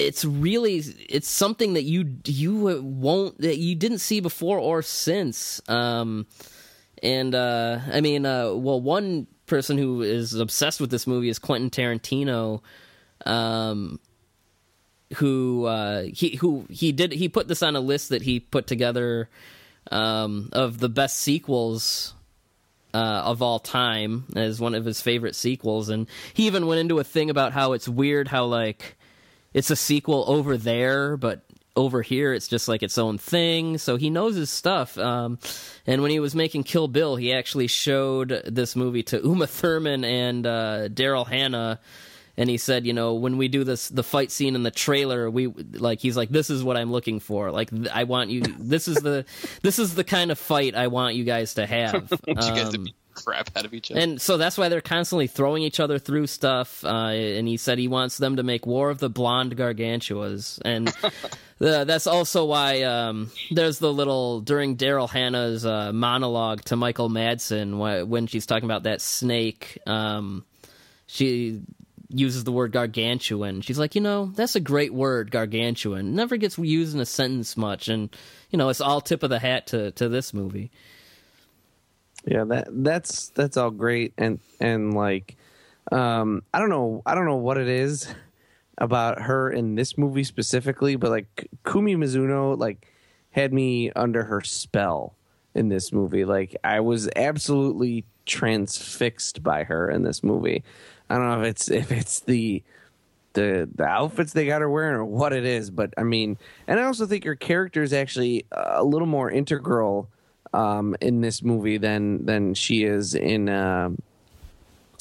it's really it's something that you you won't that you didn't see before or since. Um and uh i mean uh well one person who is obsessed with this movie is quentin tarantino um who uh he who he did he put this on a list that he put together um of the best sequels uh, of all time as one of his favorite sequels, and he even went into a thing about how it's weird how like it's a sequel over there, but over here it's just like its own thing. So he knows his stuff. Um, and when he was making Kill Bill, he actually showed this movie to Uma Thurman and uh, Daryl Hannah. And he said, you know, when we do this, the fight scene in the trailer, we like, he's like, this is what I'm looking for. Like, th- I want you. This is the, this is the kind of fight I want you guys to have. Want you guys to Um, the crap out of each other. and so that's why they're constantly throwing each other through stuff. Uh, and he said he wants them to make War of the Blonde Gargantuas. And the, that's also why um, there's the little, during Daryl Hannah's uh, monologue to Michael Madsen, wh- when she's talking about that snake, um, she uses the word gargantuan. She's like, you know, that's a great word, gargantuan. Never gets used in a sentence much. And, you know, it's all tip of the hat to, to this movie. Yeah, that that's that's all great and and like um I don't know I don't know what it is about her in this movie specifically, but like Kumi Mizuno like had me under her spell in this movie. Like I was absolutely transfixed by her in this movie. I don't know if it's if it's the the the outfits they got her wearing or what it is, but I mean, and I also think her character is actually a little more integral um, in this movie than than she is in uh,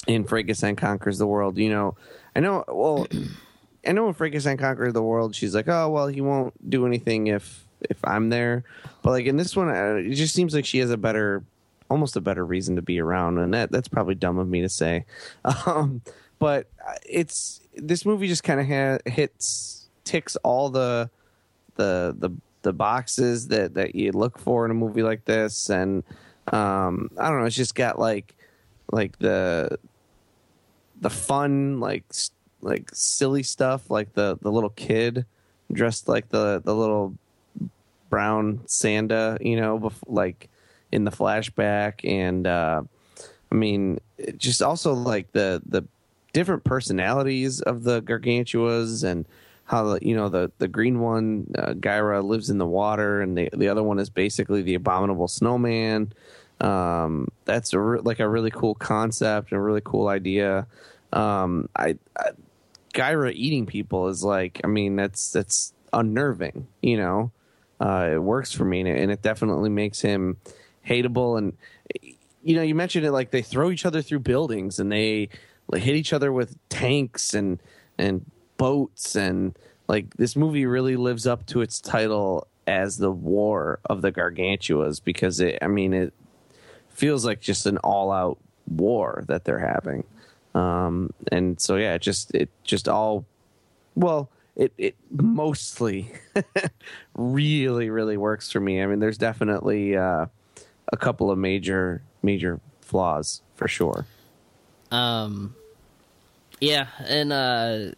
in Frankenstein Conquers the World. You know, I know. Well, I know in Frankenstein Conquers the World, she's like, oh well, he won't do anything if if I'm there. But like in this one, uh, it just seems like she has a better, almost a better reason to be around, and that that's probably dumb of me to say. Um, but it's this movie just kind of ha- hits ticks all the the the the boxes that that you look for in a movie like this. And um i don't know it's just got like like the the fun like like silly stuff like the the little kid dressed like the the little brown sanda you know bef- like in the flashback. And uh i mean just also like the the different personalities of the gargantuas and how the you know the the green one uh, Gyra lives in the water and the the other one is basically the abominable snowman. Um, that's a re- like a really cool concept and a really cool idea. Um, I, I Gyra eating people is like I mean that's that's unnerving. You know, uh, it works for me and it, and it definitely makes him hateable and you know you mentioned it like they throw each other through buildings and they hit each other with tanks and and boats and like this movie really lives up to its title as the war of the gargantuas because it i mean it feels like just an all-out war that they're having. Um and so yeah it just it just all well it it mostly really really works for me. I mean there's definitely uh a couple of major major flaws for sure. Um, yeah, and uh,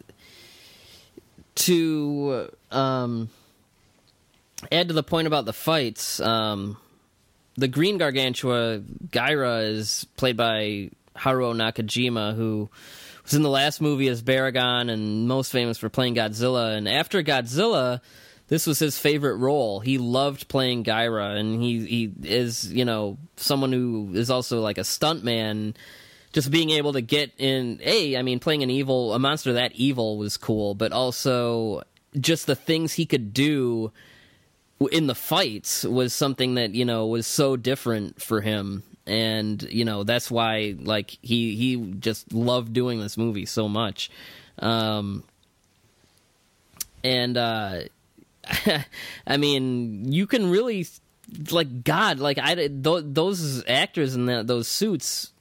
to um, add to the point about the fights, um, the Green Gargantua Gyra is played by Haruo Nakajima, who was in the last movie as Baragon and most famous for playing Godzilla. And after Godzilla, this was his favorite role. He loved playing Gyra, and he he is you know someone who is also like a stuntman. Just being able to get in, a, I mean, playing an evil, a monster that evil was cool, but also just the things he could do in the fights was something that you know was so different for him. And you know that's why like he he just loved doing this movie so much. Um and uh i mean you can really like god like i th- those actors in the, those suits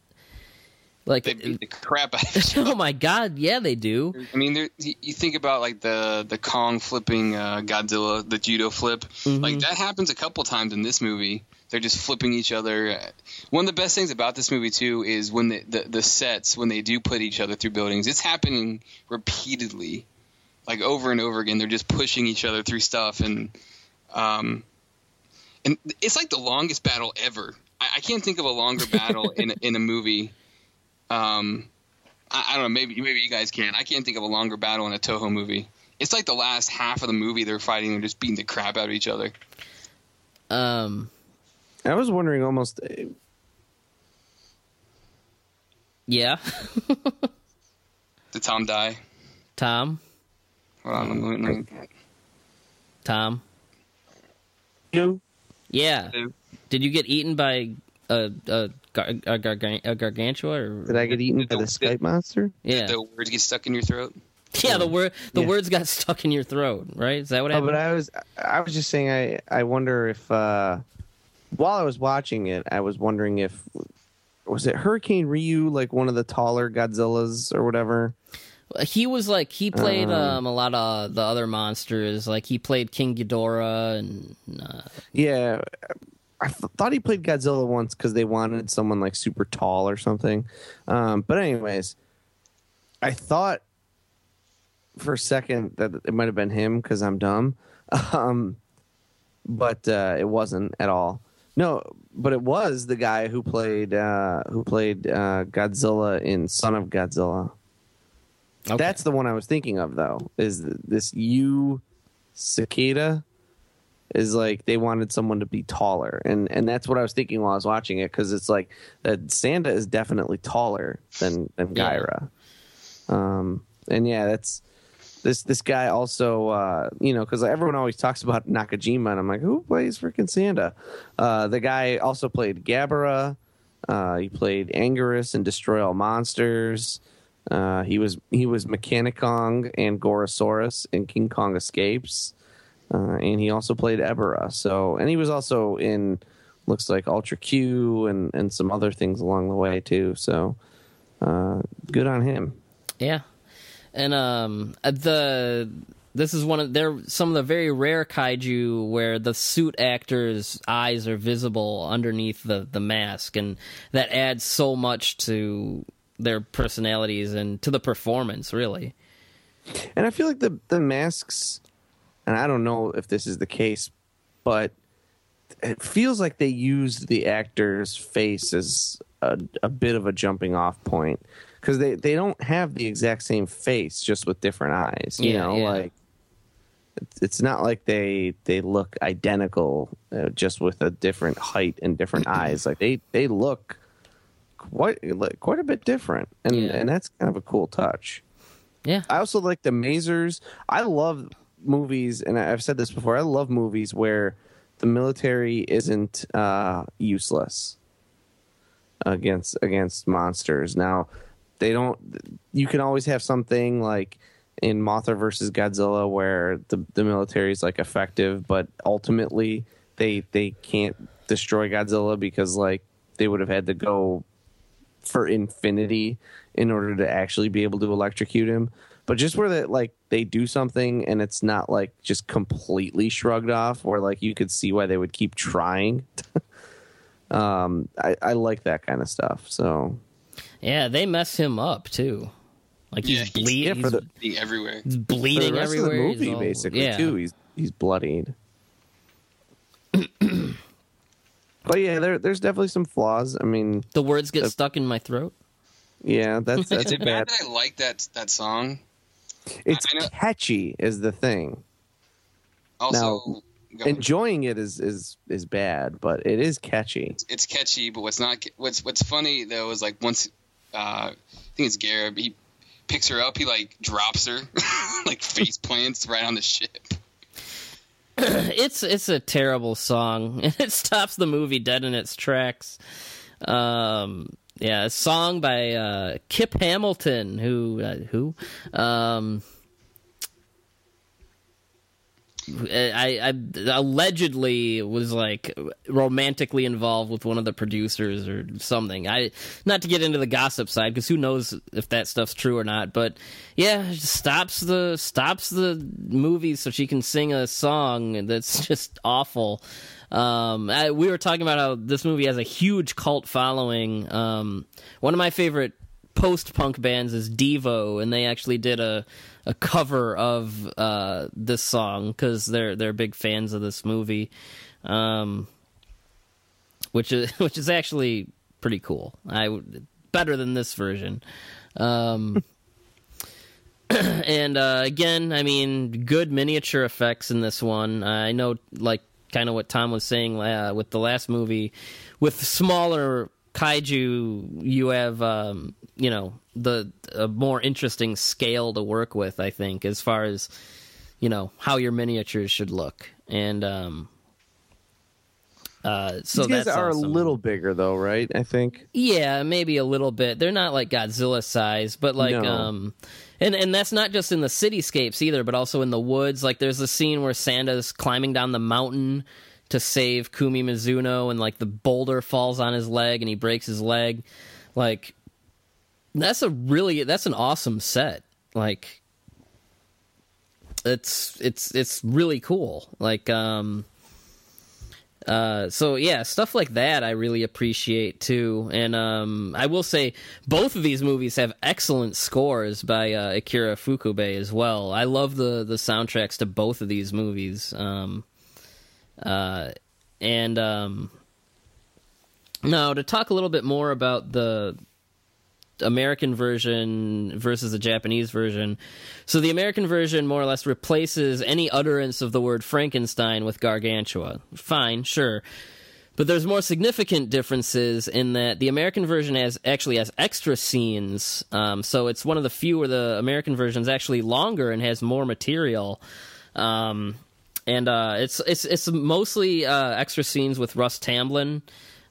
like They beat the crap out of each other. oh my god yeah they do I mean, you think about like the the Kong flipping uh, Godzilla, the judo flip. Like that happens a couple times in this movie. They're just flipping each other. One of the best things about this movie too is when the, the the sets when they do put each other through buildings. It's happening repeatedly, like over and over again. They're just pushing each other through stuff, and um, and it's like the longest battle ever. I, I can't think of a longer battle in in a movie. Um, I, I don't know. Maybe maybe you guys can. I can't think of a longer battle in a Toho movie. It's like the last half of the movie they're fighting and just beating the crap out of each other. um I was wondering almost. yeah Did Tom die? tom Hold on, let me- let me- tom You yeah did you get eaten by a a, gar- a, gargan- a gargantua or did I get eaten by the Did- Skype monster? yeah The words get stuck in your throat. yeah the word the Yeah. words got stuck in your throat right is that what Oh, happened but I was I was just saying I I wonder if uh while I was watching it I was wondering if was it Hurricane Ryu like one of the taller Godzillas or whatever. he was like he played Uh. um a lot of the other monsters like he played king Ghidorah and uh, Yeah, I th- thought he played Godzilla once because they wanted someone like super tall or something. Um, but anyways, I thought for a second that it might have been him because I'm dumb, um, but uh, it wasn't at all. No, but it was the guy who played uh, who played uh, Godzilla in Son of Godzilla. okay. That's the one I was thinking of, though. Is this Yu Sekida? Is like they wanted someone to be taller, and and that's what I was thinking while I was watching it because it's like that. Sanda is definitely taller than than Yeah. Gyra. Um, and yeah, that's this this guy also. Uh, you know, because everyone always talks about Nakajima, and I'm like, who plays freaking Sanda? Uh, the guy also played Gabara. Uh, he played Anguirus and Destroy All Monsters. Uh, he was he was Mechani-Kong and Gorosaurus in King Kong Escapes, uh, and he also played Ebirah. So, and he was also in looks like Ultra Q and and some other things along the way too. So, uh, good on him. Yeah, and um, the this is one of there some of the very rare kaiju where the suit actor's eyes are visible underneath the the mask, and that adds so much to their personalities and to the performance. Really, And I feel like the the masks, and I don't know if this is the case, but it feels like they used the actor's face as a, a bit of a jumping off point because they, they don't have the exact same face, just with different eyes. You Yeah, know, yeah. like it's- not like they they look identical, uh, just with a different height and different eyes. Like they they look quite quite a bit different, and Yeah. and that's kind of a cool touch. yeah, I also like the Masers. I love movies, and I've said this before. I love movies where the military isn't uh, useless against against monsters. Now, they don't. You can always have something like in Mothra versus Godzilla where the the military is like effective, but ultimately they they can't destroy Godzilla because like they would have had to go for infinity in order to actually be able to electrocute him. But just where that like they do something and it's not like just completely shrugged off, or like you could see why they would keep trying. um, I, I like that kind of stuff. So yeah, they mess him up too. Like he's Yeah, he's- bleeding, yeah, for the- Being everywhere. he's for bleeding the rest everywhere. of the movie, all- basically yeah. too, he's he's bloodied. but yeah, there there's definitely some flaws. I mean, The words get Uh, stuck in my throat. Yeah, that's that's Is it bad bad. I like that that song? It's I catchy is the thing. Also, go- Enjoying it is is is bad, but it is catchy. it's catchy, but what's not what's what's funny though is like once uh, I think it's Garib, he picks her up, he like drops her, like face plants right on the ship. it's it's a terrible song and it stops the movie dead in its tracks um yeah a song by uh Kipp Hamilton who uh, who? Um I, I allegedly was like romantically involved with one of the producers or something. I not to get into the gossip side because who knows if that stuff's true or not. But yeah, stops the stops the movie so she can sing a song that's just awful. Um, I, we were talking about how this movie has a huge cult following. Um, one of my favorite post punk bands is Devo, and they actually did a a cover of uh, this song because they're they're big fans of this movie, um, which is which is actually pretty cool. I better than this version. Um, and uh, again, I mean, good miniature effects in this one. I know, like, kind of what Tom was saying uh, with the last movie. With smaller kaiju, you have, um, you know, the a more interesting scale to work with. I think, as far as you know, how your miniatures should look, and um, uh, so These guys are awesome. a little bigger though, right? I think. Yeah, maybe a little bit. They're not like Godzilla size, but like No. um and and that's not just in the cityscapes either, but also in the woods. Like there's a scene where Sanda's climbing down the mountain to save Kumi Mizuno and like the boulder falls on his leg and he breaks his leg. Like that's a really that's an awesome set. Like it's it's it's really cool. Like um uh, so yeah, stuff like that I really appreciate too. And um, I will say both of these movies have excellent scores by uh, Akira Ifukube as well. I love the the soundtracks to both of these movies. Um, uh, and um, now to talk a little bit more about the American version versus the Japanese version. So the American version more or less replaces any utterance of the word Frankenstein with Gargantua. Fine, sure. But there's more significant differences in that the American version has actually has extra scenes. Um, so it's one of the few where the American version is actually longer and has more material. Um, and uh, it's it's it's mostly uh, extra scenes with Russ Tamblyn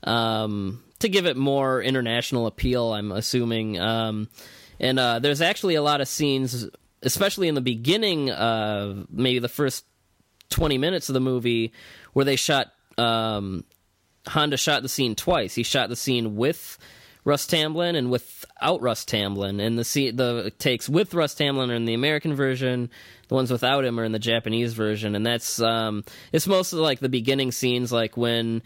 um, to give it more international appeal. I'm assuming, um, and uh, there's actually a lot of scenes, especially in the beginning, uh, maybe the first 20 minutes of the movie, where they shot. Um, Honda shot the scene twice. He shot the scene with Russ Tamblyn and without Russ Tamblyn. And the the takes with Russ Tamblyn are in the American version. The ones without him are in the Japanese version. And that's um, it's mostly like the beginning scenes, like when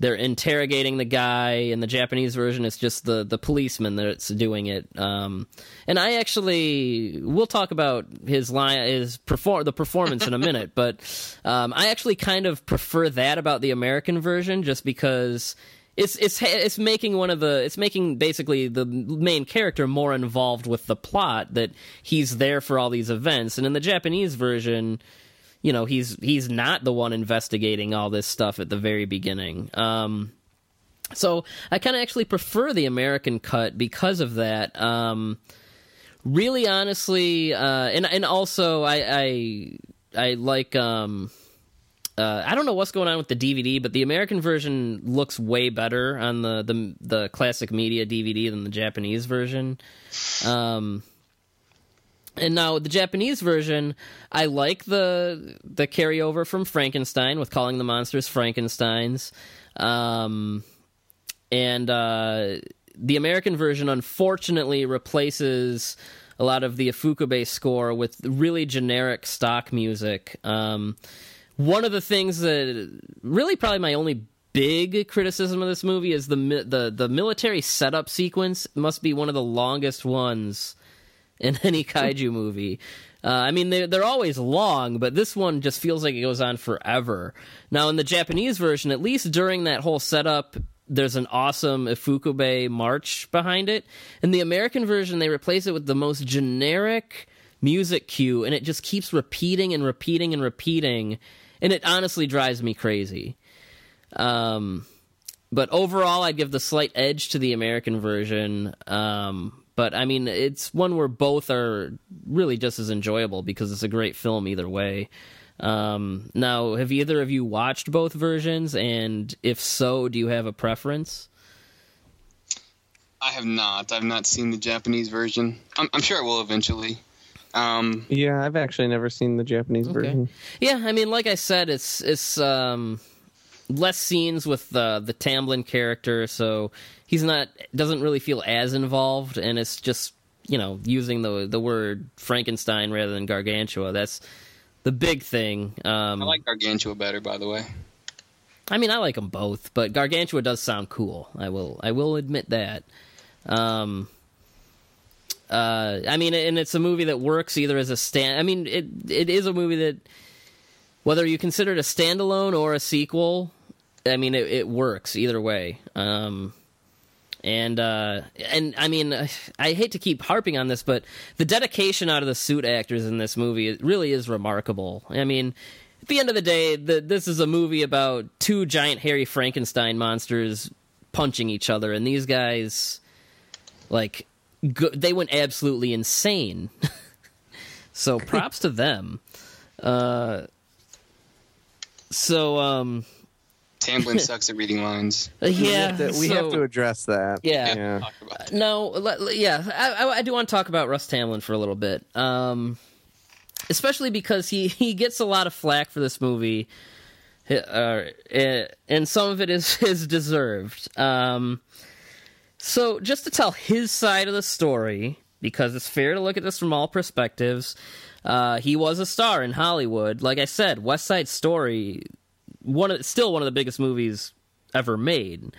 they're interrogating the guy. In the Japanese version, it's just the the policeman that's doing it. Um, and I actually we'll talk about his line, his perform the performance in a minute, but um, I actually kind of prefer that about the American version, just because it's it's it's making one of the it's making basically the main character more involved with the plot that he's there for all these events, and in the Japanese version you know he's he's not the one investigating all this stuff at the very beginning. Um so i kind of actually prefer the american cut because of that. Um really honestly uh and and also i i i like um uh, I don't know what's going on with the DVD, but the American version looks way better on the the, the classic media DVD than the Japanese version. Um, and now the Japanese version, I like the the carryover from Frankenstein with calling the monsters Frankenstein's, um, and uh, the American version unfortunately replaces a lot of the Ifukube score with really generic stock music. Um, one of the things that really probably my only big criticism of this movie is the the the military setup sequence must be one of the longest ones in any kaiju movie. Uh, I mean, they're, they're always long, but this one just feels like it goes on forever. Now, in the Japanese version, at least during that whole setup there's an awesome Ifukube march behind it. In the American version, they replace it with the most generic music cue, and it just keeps repeating and repeating and repeating, and it honestly drives me crazy. Um, but overall, I'd give the slight edge to the American version. Um, but I mean, it's one where both are really just as enjoyable because it's a great film either way. Um, now, have either of you watched both versions? And if so, do you have a preference? I have not. I've not seen the Japanese version. I'm, I'm sure I will eventually. Um, Yeah, I've actually never seen the Japanese version. Yeah, I mean, like I said, it's it's um, less scenes with the the Tamblyn character, so he's not doesn't really feel as involved, and it's just you know using the the word Frankenstein rather than Gargantua. That's the big thing. Um, I like Gargantua better, by the way. I mean, I like them both, but Gargantua does sound cool. I will, I will admit that. Um, uh, I mean, and it's a movie that works either as a stand. I mean, it it is a movie that whether you consider it a standalone or a sequel, I mean, it, it works either way. Um, and uh, and I mean, I hate to keep harping on this, but the dedication out of the suit actors in this movie really is remarkable. I mean, at the end of the day, the, this is a movie about two giant hairy Frankenstein monsters punching each other, and these guys, like, go, they went absolutely insane. so props to them. Uh, so um, Tamblyn sucks at reading lines. yeah, we, have to, we so- have to address that. Yeah. yeah. That. No, le- le- yeah, I, I, I do want to talk about Russ Tamblyn for a little bit, um, especially because he he gets a lot of flack for this movie, uh, eh, and some of it is is deserved. Um, so, just to tell his side of the story, because it's fair to look at this from all perspectives. Uh, he was a star in Hollywood. Like I said, West Side Story, one of, still one of the biggest movies ever made.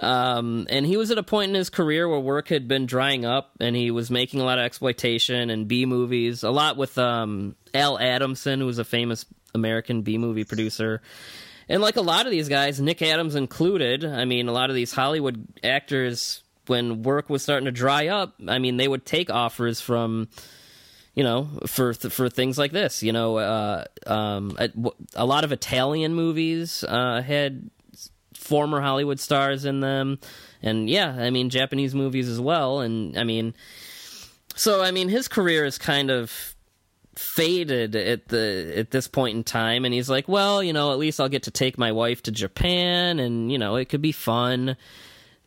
Um, and he was at a point in his career where work had been drying up, and he was making a lot of exploitation and B movies, a lot with um, Al Adamson, who was a famous American B movie producer. And like a lot of these guys, Nick Adams included, I mean, a lot of these Hollywood actors, when work was starting to dry up, I mean, they would take offers from, you know, for for things like this. You know, uh, um, a, a lot of Italian movies uh, had former Hollywood stars in them, and yeah, I mean Japanese movies as well. And I mean, so I mean his career is kind of faded at the at this point in time and he's like well you know at least i'll get to take my wife to japan and you know it could be fun.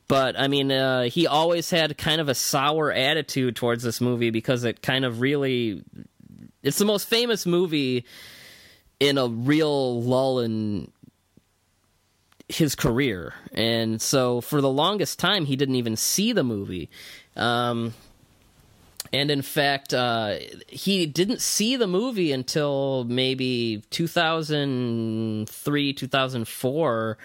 But i mean uh, he always had kind of a sour attitude towards this movie because it kind of really it's the most famous movie in a real lull in his career. And so for the longest time he didn't even see the movie. Um, and in fact, uh, he didn't see the movie until maybe 2003, 2004,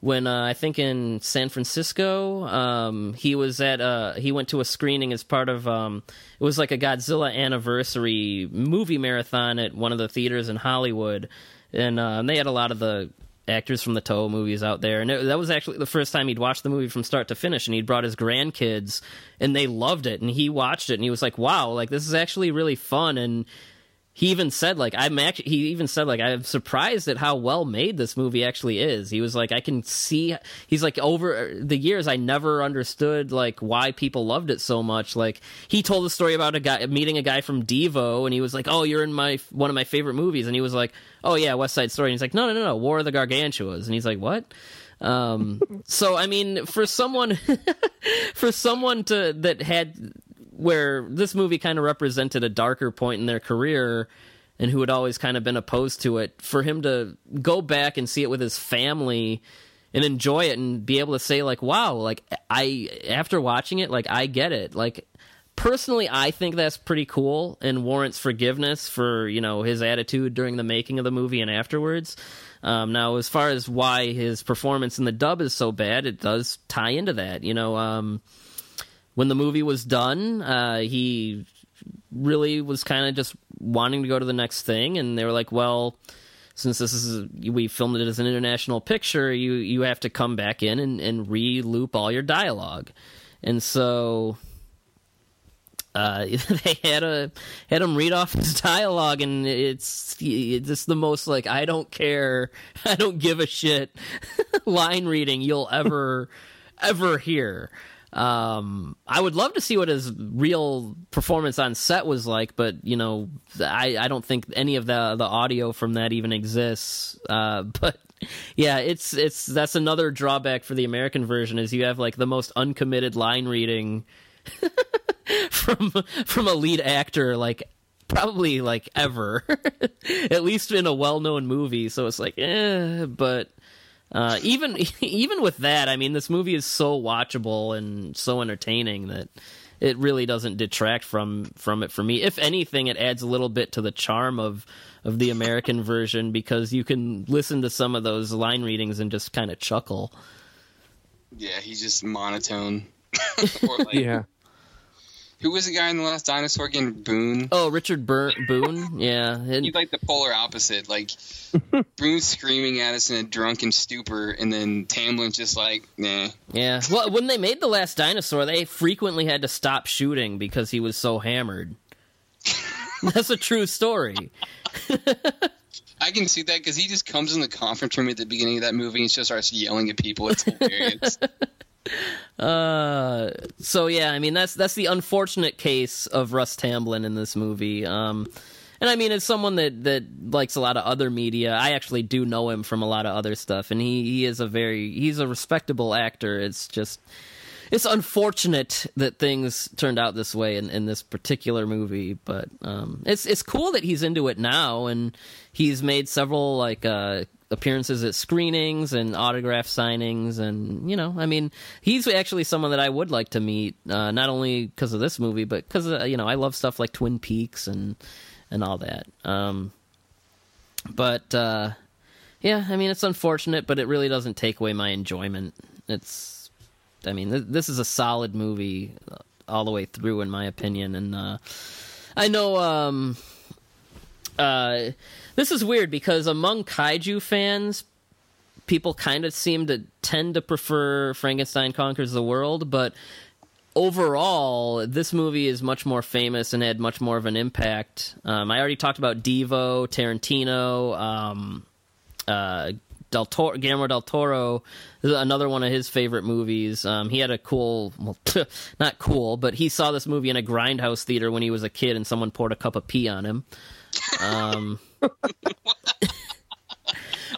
when uh, I think in San Francisco, um, he was at uh, he went to a screening as part of um, it was like a Godzilla anniversary movie marathon at one of the theaters in Hollywood, and, uh, and they had a lot of the actors from the Toho movies out there. And it, that was actually the first time he'd watched the movie from start to finish. And he'd brought his grandkids, and they loved it. And he watched it, and he was like, "Wow, like this is actually really fun." And he even said, "Like I'm actually," he even said, "Like I'm surprised at how well made this movie actually is." He was like, "I can see." He's like, over the years, I never understood like why people loved it so much. Like he told the story about a guy meeting a guy from Devo, and he was like, "Oh, you're in my one of my favorite movies," and he was like, "Oh yeah, West Side Story." And he's like, "No, no, no, no, War of the Gargantuas," and he's like, "What?" Um, so I mean, for someone, for someone to that had where this movie kind of represented a darker point in their career and who had always kind of been opposed to it, for him to go back and see it with his family and enjoy it and be able to say like, "Wow, like I after watching it, like I get it." Like personally, I think that's pretty cool and warrants forgiveness for you know his attitude during the making of the movie and afterwards. Um, now, as far as why his performance in the dub is so bad, it does tie into that. You know, um, when the movie was done, uh, he really was kind of just wanting to go to the next thing, and they were like, "Well." since this is we filmed it as an international picture, you you have to come back in and, and re-loop all your dialogue, and so uh, they had a had him read off his dialogue, and it's it's the most like I don't care, I don't give a shit line reading you'll ever ever hear. Um, I would love to see what his real performance on set was like, but you know, I I don't think any of the the audio from that even exists. Uh, but yeah, it's it's that's another drawback for the American version is you have like the most uncommitted line reading from from a lead actor like probably like ever at least in a well-known movie so it's like eh but uh, even even with that i mean this movie is so watchable and so entertaining that it really doesn't detract from from it for me if anything it adds a little bit to the charm of of the american version because you can listen to some of those line readings and just kind of chuckle Yeah, he's just monotone. or like, Yeah. Who was the guy in the last dinosaur again? Boone. oh richard Bur- boone yeah and- He's like the polar opposite. Like Boone's screaming at us in a drunken stupor, and then Tamblyn's just like, nah. Yeah. Well, when they made the last dinosaur, they frequently had to stop shooting because he was so hammered. That's a true story. I can see that because he just comes in the conference room at the beginning of that movie and just starts yelling at people. It's hilarious. Uh, so yeah, I mean that's that's the unfortunate case of Russ Tamblyn in this movie. Um, and I mean, as someone that that likes a lot of other media, I actually do know him from a lot of other stuff, and he he is a very he's a respectable actor. It's just it's unfortunate that things turned out this way in, in this particular movie, but um, it's it's cool that he's into it now, and he's made several like uh, appearances at screenings and autograph signings, and you know, I mean, he's actually someone that I would like to meet, uh, not only because of this movie, but because uh, you know I love stuff like Twin Peaks and and all that. Um, but uh, yeah, I mean, it's unfortunate, but it really doesn't take away my enjoyment. It's I mean, th- this is a solid movie uh, all the way through, in my opinion. And uh, I know um, uh, this is weird because among kaiju fans, people kind of seem to tend to prefer Frankenstein Conquers the World, but overall, this movie is much more famous and had much more of an impact. Um, I already talked about Devo, Tarantino, um, uh, Del Toro, Guillermo del Toro, another one of his favorite movies. Um, he had a cool, well, not cool, but he saw this movie in a grindhouse theater when he was a kid, and someone poured a cup of pee on him. Um,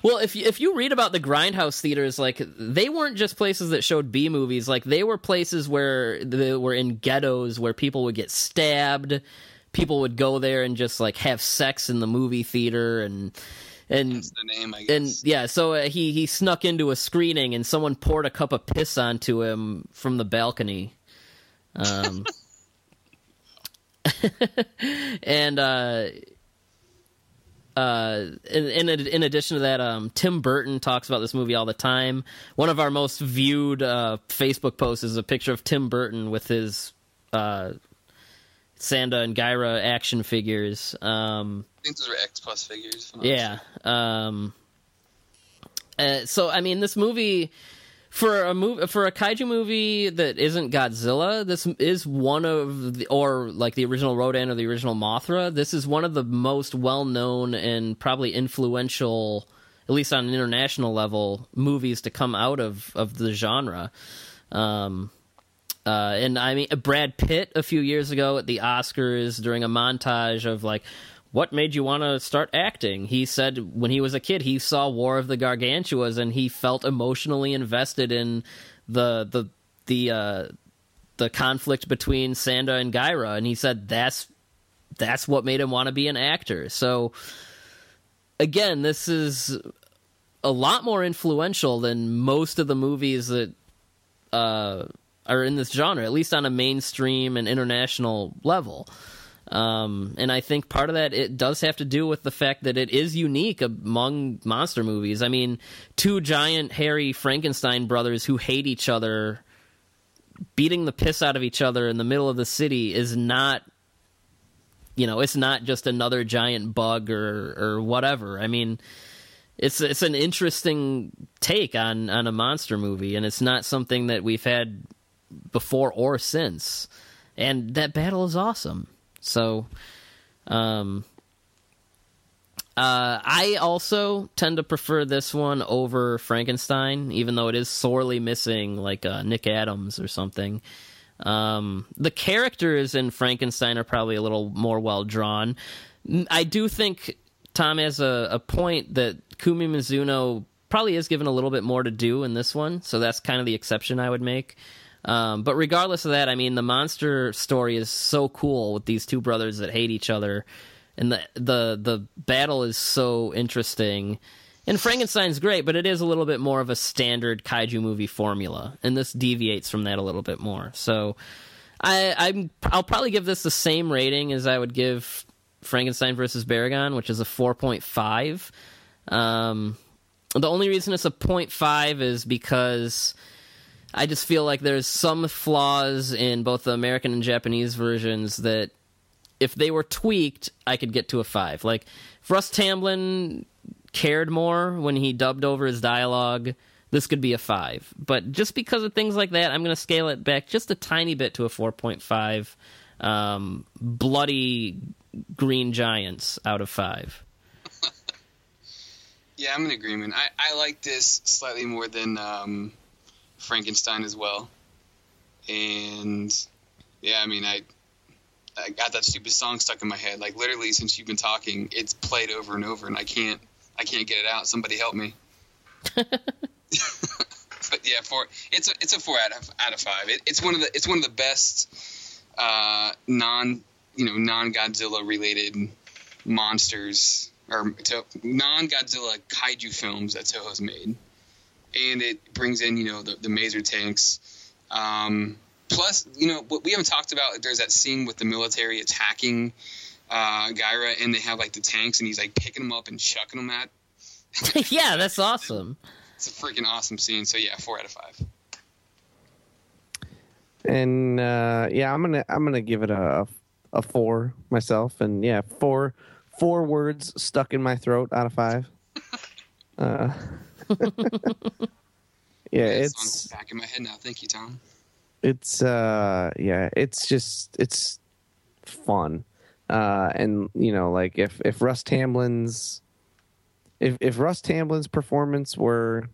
well, if you, if you read about the grindhouse theaters, like they weren't just places that showed B movies. Like they were places where they were in ghettos where people would get stabbed. People would go there and just like have sex in the movie theater and and That's the name, I and yeah, so uh, he he snuck into a screening and someone poured a cup of piss onto him from the balcony. Um, and uh, uh, in, in in addition to that, um, Tim Burton talks about this movie all the time. One of our most viewed uh, Facebook posts is a picture of Tim Burton with his uh, Sanda and Gaira action figures. Um, I think those were X Plus figures. yeah. Um, uh, so I mean, this movie for a movie for a kaiju movie that isn't Godzilla, this is one of the or like the original Rodan or the original Mothra. This is one of the most well known and probably influential, at least on an international level, movies to come out of of the genre. Um, uh, and I mean, Brad Pitt a few years ago at the Oscars during a montage of like, what made you want to start acting? He said when he was a kid, he saw War of the Gargantuas and he felt emotionally invested in the the the uh, the conflict between Sanda and Gaira, and he said that's that's what made him want to be an actor. So again, this is a lot more influential than most of the movies that uh, are in this genre, at least on a mainstream and international level. Um, and I think part of that it does have to do with the fact that it is unique among monster movies. I mean, two giant hairy Frankenstein brothers who hate each other, beating the piss out of each other in the middle of the city is not you know, it's not just another giant bug or or whatever. I mean, it's it's an interesting take on on a monster movie, and it's not something that we've had before or since. And that battle is awesome. So, um, uh, I also tend to prefer this one over Frankenstein, even though it is sorely missing like uh, Nick Adams or something. Um, the characters in Frankenstein are probably a little more well drawn. I do think Tom has a, a point that Kumi Mizuno probably is given a little bit more to do in this one, so that's kind of the exception I would make. Um, but regardless of that, I mean, the monster story is so cool with these two brothers that hate each other, and the the the battle is so interesting. And Frankenstein's great, but it is a little bit more of a standard kaiju movie formula, and this deviates from that a little bit more. So, I I'm I'll probably give this the same rating as I would give Frankenstein versus Baragon, which is a four point five. Um, the only reason it's a 0.5 is because I just feel like there's some flaws in both the American and Japanese versions that if they were tweaked, I could get to a 5. Like if Russ Tamblyn cared more when he dubbed over his dialogue, this could be a 5. But just because of things like that, I'm going to scale it back just a tiny bit to a 4.5. Um, bloody green giants out of 5. Yeah, I'm in agreement. I, I like this slightly more than um, Frankenstein as well. And yeah, I mean, I I got that stupid song stuck in my head. Like literally, since you've been talking, it's played over and over, and I can't I can't get it out. Somebody help me. but yeah, four. It's a it's a four out of out of five. It, it's one of the it's one of the best uh, non you know non Godzilla related monsters or to non-Godzilla kaiju films that Toho's made, and it brings in you know the, the Maser tanks. Um, plus, you know what we haven't talked about. There's that scene with the military attacking uh, Gaira, and they have like the tanks, and he's like picking them up and chucking them at. yeah, that's awesome. It's a freaking awesome scene. So yeah, four out of five. And uh, yeah, I'm gonna I'm gonna give it a a four myself, and yeah, four four words stuck in my throat out of five. Uh, yeah, it's back in my head now. Thank you, Tom. It's uh, yeah, it's just it's fun, uh, and you know, like if if Russ Tamblyn's if if Russ Tamblyn's performance were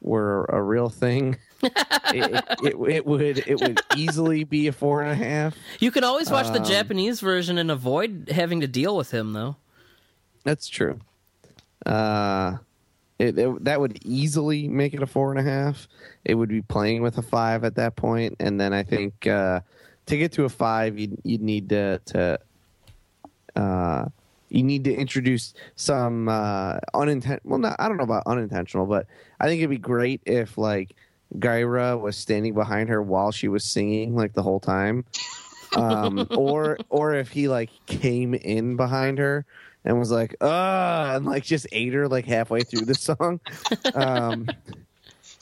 were a real thing, it, it, it, would it would easily be a four and a half. You can always watch the um, Japanese version and avoid having to deal with him, though. That's true. Uh, it, it, that would easily make it a four and a half. It would be playing with a five at that point, and then I think uh, to get to a five, you'd, you'd need to to uh, you need to introduce some uh, unintentional. Well, not I don't know about unintentional, but I think it'd be great if like Gaira was standing behind her while she was singing like the whole time. Um, or or if he like came in behind her and was like, uh and like just ate her like halfway through the song. Um,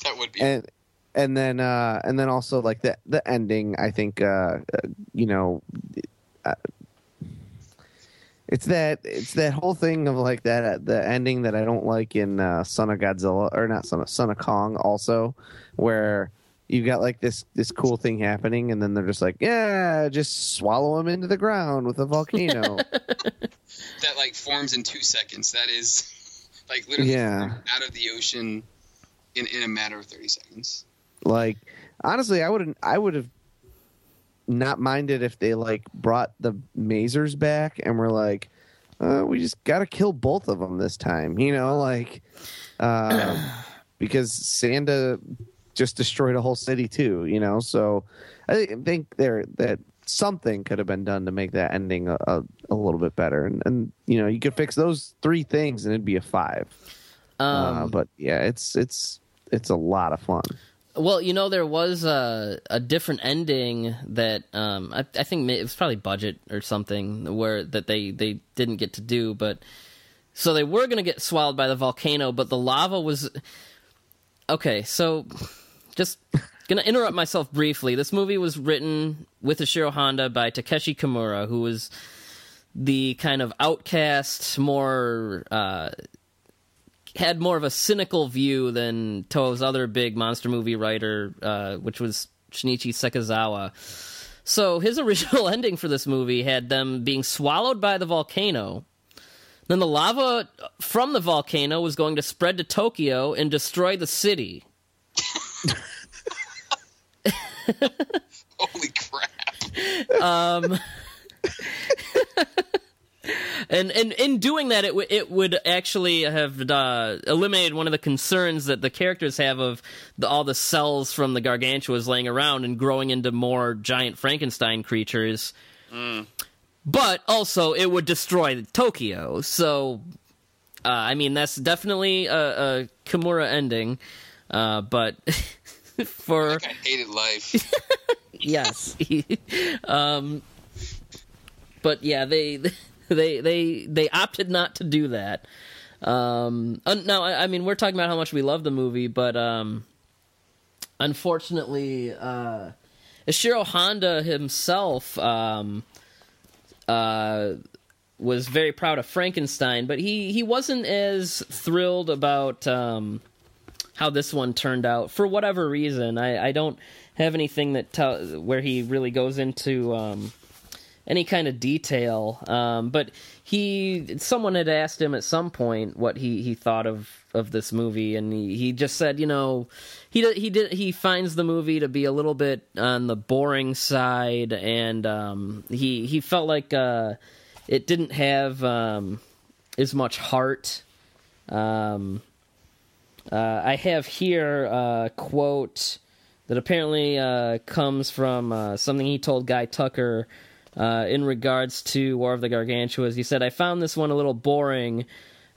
that would be and and then uh and then also like the the ending i think uh, uh you know uh, it's that it's that whole thing of like that the ending that I don't like in uh, Son of Godzilla or not Son of Son of Kong also, where you got like this this cool thing happening and then they're just like yeah just swallow him into the ground with a volcano that like forms in two seconds that is like literally yeah. out of the ocean in in a matter of 30 seconds like honestly i wouldn't i would have not minded if they like brought the Masers back and were like, uh, we just got to kill both of them this time, you know, like uh, because Sanda just destroyed a whole city too, you know. So I think there that something could have been done to make that ending a, a, a, little bit better, and, and you know you could fix those three things and it'd be a five. Uh, um, uh, but yeah, it's it's it's a lot of fun. Well, you know, there was a a different ending that um, I, I think it was probably budget or something where that they they didn't get to do, but so they were going to get swallowed by the volcano, but the lava was okay. So just gonna interrupt myself briefly. This movie was written with Ishiro Honda by Takeshi Kimura, who was the kind of outcast, more uh, had more of a cynical view than Toho's other big monster movie writer, uh, which was Shinichi Sekizawa. So his original ending for this movie had them being swallowed by the volcano. Then the lava from the volcano was going to spread to Tokyo and destroy the city. Holy crap! Um, and and in doing that, it w- it would actually have uh, eliminated one of the concerns that the characters have of the, all the cells from the gargantuas laying around and growing into more giant Frankenstein creatures. But also, it would destroy Tokyo. So, uh, I mean, that's definitely a, a Kimura ending. Uh, but for Like I hated life. yes um but yeah they they they they opted not to do that um now I, I mean we're talking about how much we love the movie but um unfortunately uh Ishiro Honda himself um uh was very proud of Frankenstein but he he wasn't as thrilled about um how this one turned out for whatever reason. I, I don't have anything that tell where he really goes into um, any kind of detail. Um, but he, someone had asked him at some point what he, he thought of, of this movie, and he, he just said, you know, he he did he finds the movie to be a little bit on the boring side, and um, he he felt like uh, it didn't have um, as much heart. Um, uh, I have here a quote that apparently uh, comes from uh, something he told Guy Tucker uh, in regards to War of the Gargantuas. He said, "I found this one a little boring.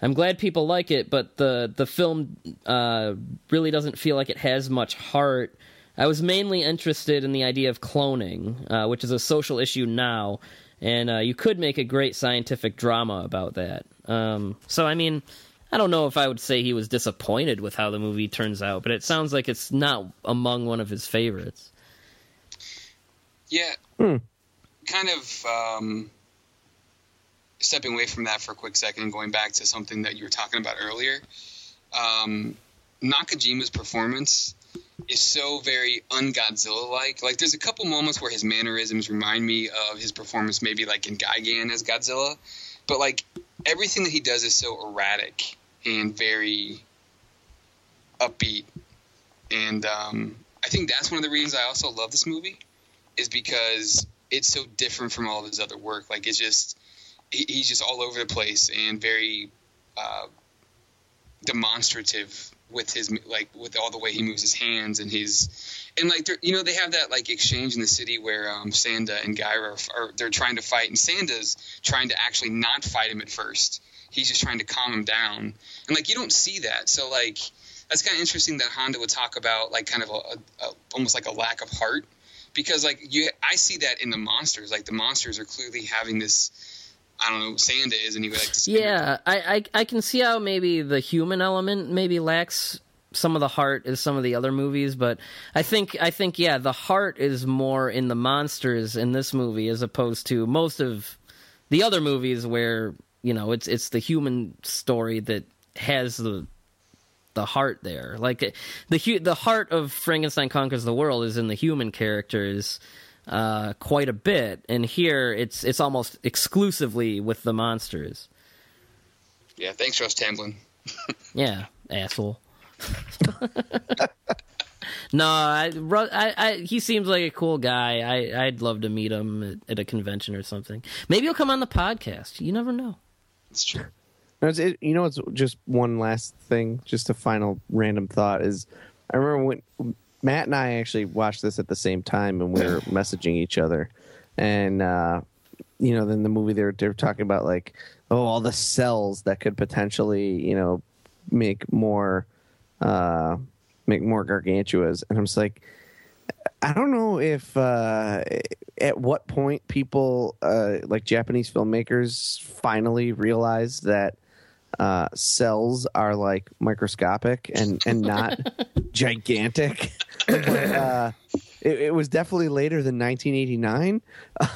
I'm glad people like it, but the the film uh, really doesn't feel like it has much heart." I was mainly interested in the idea of cloning, uh, which is a social issue now, and you could make a great scientific drama about that. Um, so, I mean, I don't know if I would say he was disappointed with how the movie turns out, but it sounds like it's not among one of his favorites. Yeah. Kind of um, stepping away from that for a quick second and going back to something that you were talking about earlier. Um, Nakajima's performance is so very un-Godzilla like. Like, there's a couple moments where his mannerisms remind me of his performance, maybe like in Gigan as Godzilla, but like everything that he does is so erratic and very upbeat. And um, I think that's one of the reasons I also love this movie is because it's so different from all of his other work. Like it's just he, he's just all over the place and very uh, demonstrative with his like with all the way he moves his hands and his and like you know they have that like exchange in the city where um, Sanda and Gaira are they're trying to fight and Sanda's trying to actually not fight him at first. He's just trying to calm him down. And like you don't see that. So like that's kind of interesting that Honda would talk about like kind of a, a, a almost like a lack of heart. Because like you I see that in the monsters. Like the monsters are clearly having this I don't know Sanda is and he would like to Yeah, I, I I can see how maybe the human element maybe lacks some of the heart is some of the other movies, but I think I think yeah, the heart is more in the monsters in this movie as opposed to most of the other movies where you know it's it's the human story that has the the heart there. Like the the heart of Frankenstein conquers the world is in the human characters uh, quite a bit, and here it's it's almost exclusively with the monsters. yeah thanks Russ Tamblyn Yeah, asshole. no, I, I, I, he seems like a cool guy. I, I'd love to meet him at, at a convention or something. Maybe he'll come on the podcast. You never know. it's true No, it's, it, you know, it's just one last thing, just a final random thought is I remember when Matt and I actually watched this at the same time and we were messaging each other. And, uh, you know, then the movie they were, they were talking about like, oh, all the cells that could potentially, you know, make more, uh, make more gargantuas. And I'm just like, I don't know if uh, at what point people uh, like Japanese filmmakers finally realize that uh, cells are like microscopic and and not gigantic. but, uh, it, it was definitely later than 1989.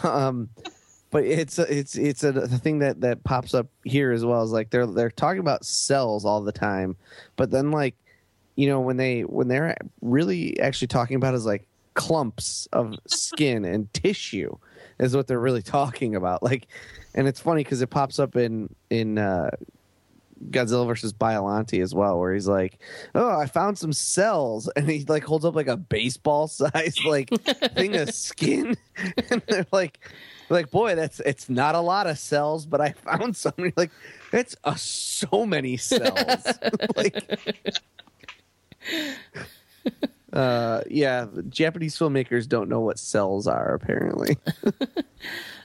Um, but it's it's it's a, the thing that that pops up here as well. Is like they're they're talking about cells all the time, but then like you know when they when they're really actually talking about is like clumps of skin and tissue is what they're really talking about. Like, and it's funny because it pops up in in uh, Godzilla versus Biollante as well, where he's like, "Oh, I found some cells," and he like holds up like a baseball size like thing of skin, and they're like, "Like, boy, that's it's not a lot of cells, but I found some." And like, "It's uh, so many cells." like, uh, yeah, Japanese filmmakers don't know what cells are apparently.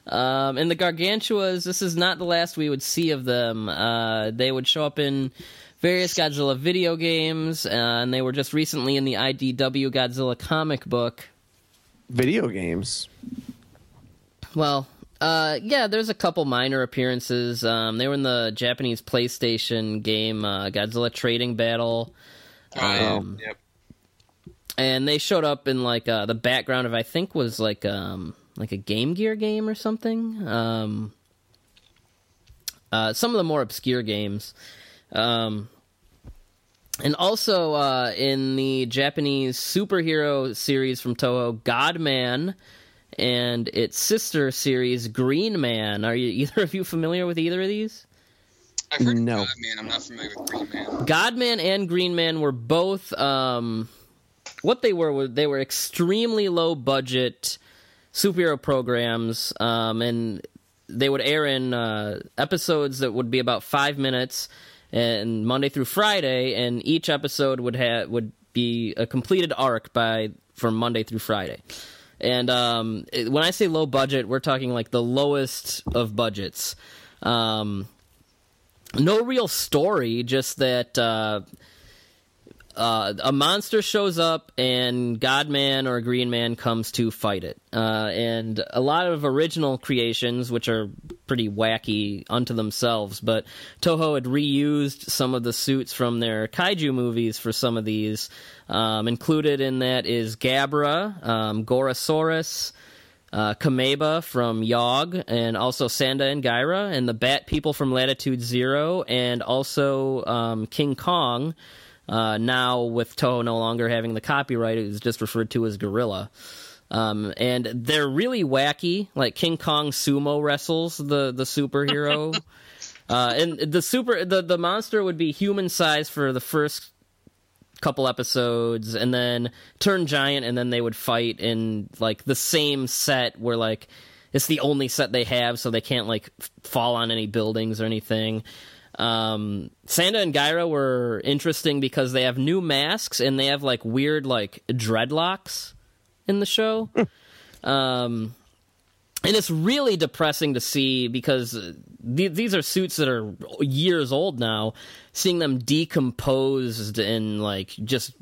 Um, and the Gargantuas, this is not the last we would see of them. Uh, they would show up in various Godzilla video games, uh, and they were just recently in the IDW Godzilla comic book. Video games. Well, uh, yeah, there's a couple minor appearances. Um, they were in the Japanese PlayStation game uh, Godzilla Trading Battle. Um, yep. and they showed up in like uh, the background of I think was like um like a Game Gear game or something. Um, uh, some of the more obscure games. Um, and also uh, in the Japanese superhero series from Toho, Godman, and its sister series, Green Man. Are you either of you familiar with either of these? I've heard No. of Godman. I'm not familiar with Green Man. Godman and Green Man were both um, what they were. were They were extremely low budget superhero programs, um, and they would air in uh, episodes that would be about five minutes, and Monday through Friday, and each episode would have would be a completed arc by from Monday through Friday. And um, it- when I say low budget, we're talking like the lowest of budgets. Um, no real story, just that uh, uh, a monster shows up and Godman or Green Man comes to fight it. Uh, and a lot of original creations, which are pretty wacky unto themselves, but Toho had reused some of the suits from their kaiju movies for some of these. Um, included in that is Gabra, um, Gorosaurus, uh, Kameba from Yog, and also Sanda and Gaira, and the Bat People from Latitude Zero, and also um, King Kong. Uh, now, with Toho no longer having the copyright, it was just referred to as Gorilla. Um, and they're really wacky. Like King Kong sumo wrestles the the superhero, uh, and the super the the monster would be human size for the first couple episodes and then turn giant and then they would fight in like the same set where like it's the only set they have so they can't like f- fall on any buildings or anything. Um sanda and gaira were interesting because they have new masks and they have like weird like dreadlocks in the show. Um and it's really depressing to see because uh, th- these are suits that are years old now. Seeing them decomposed and like just,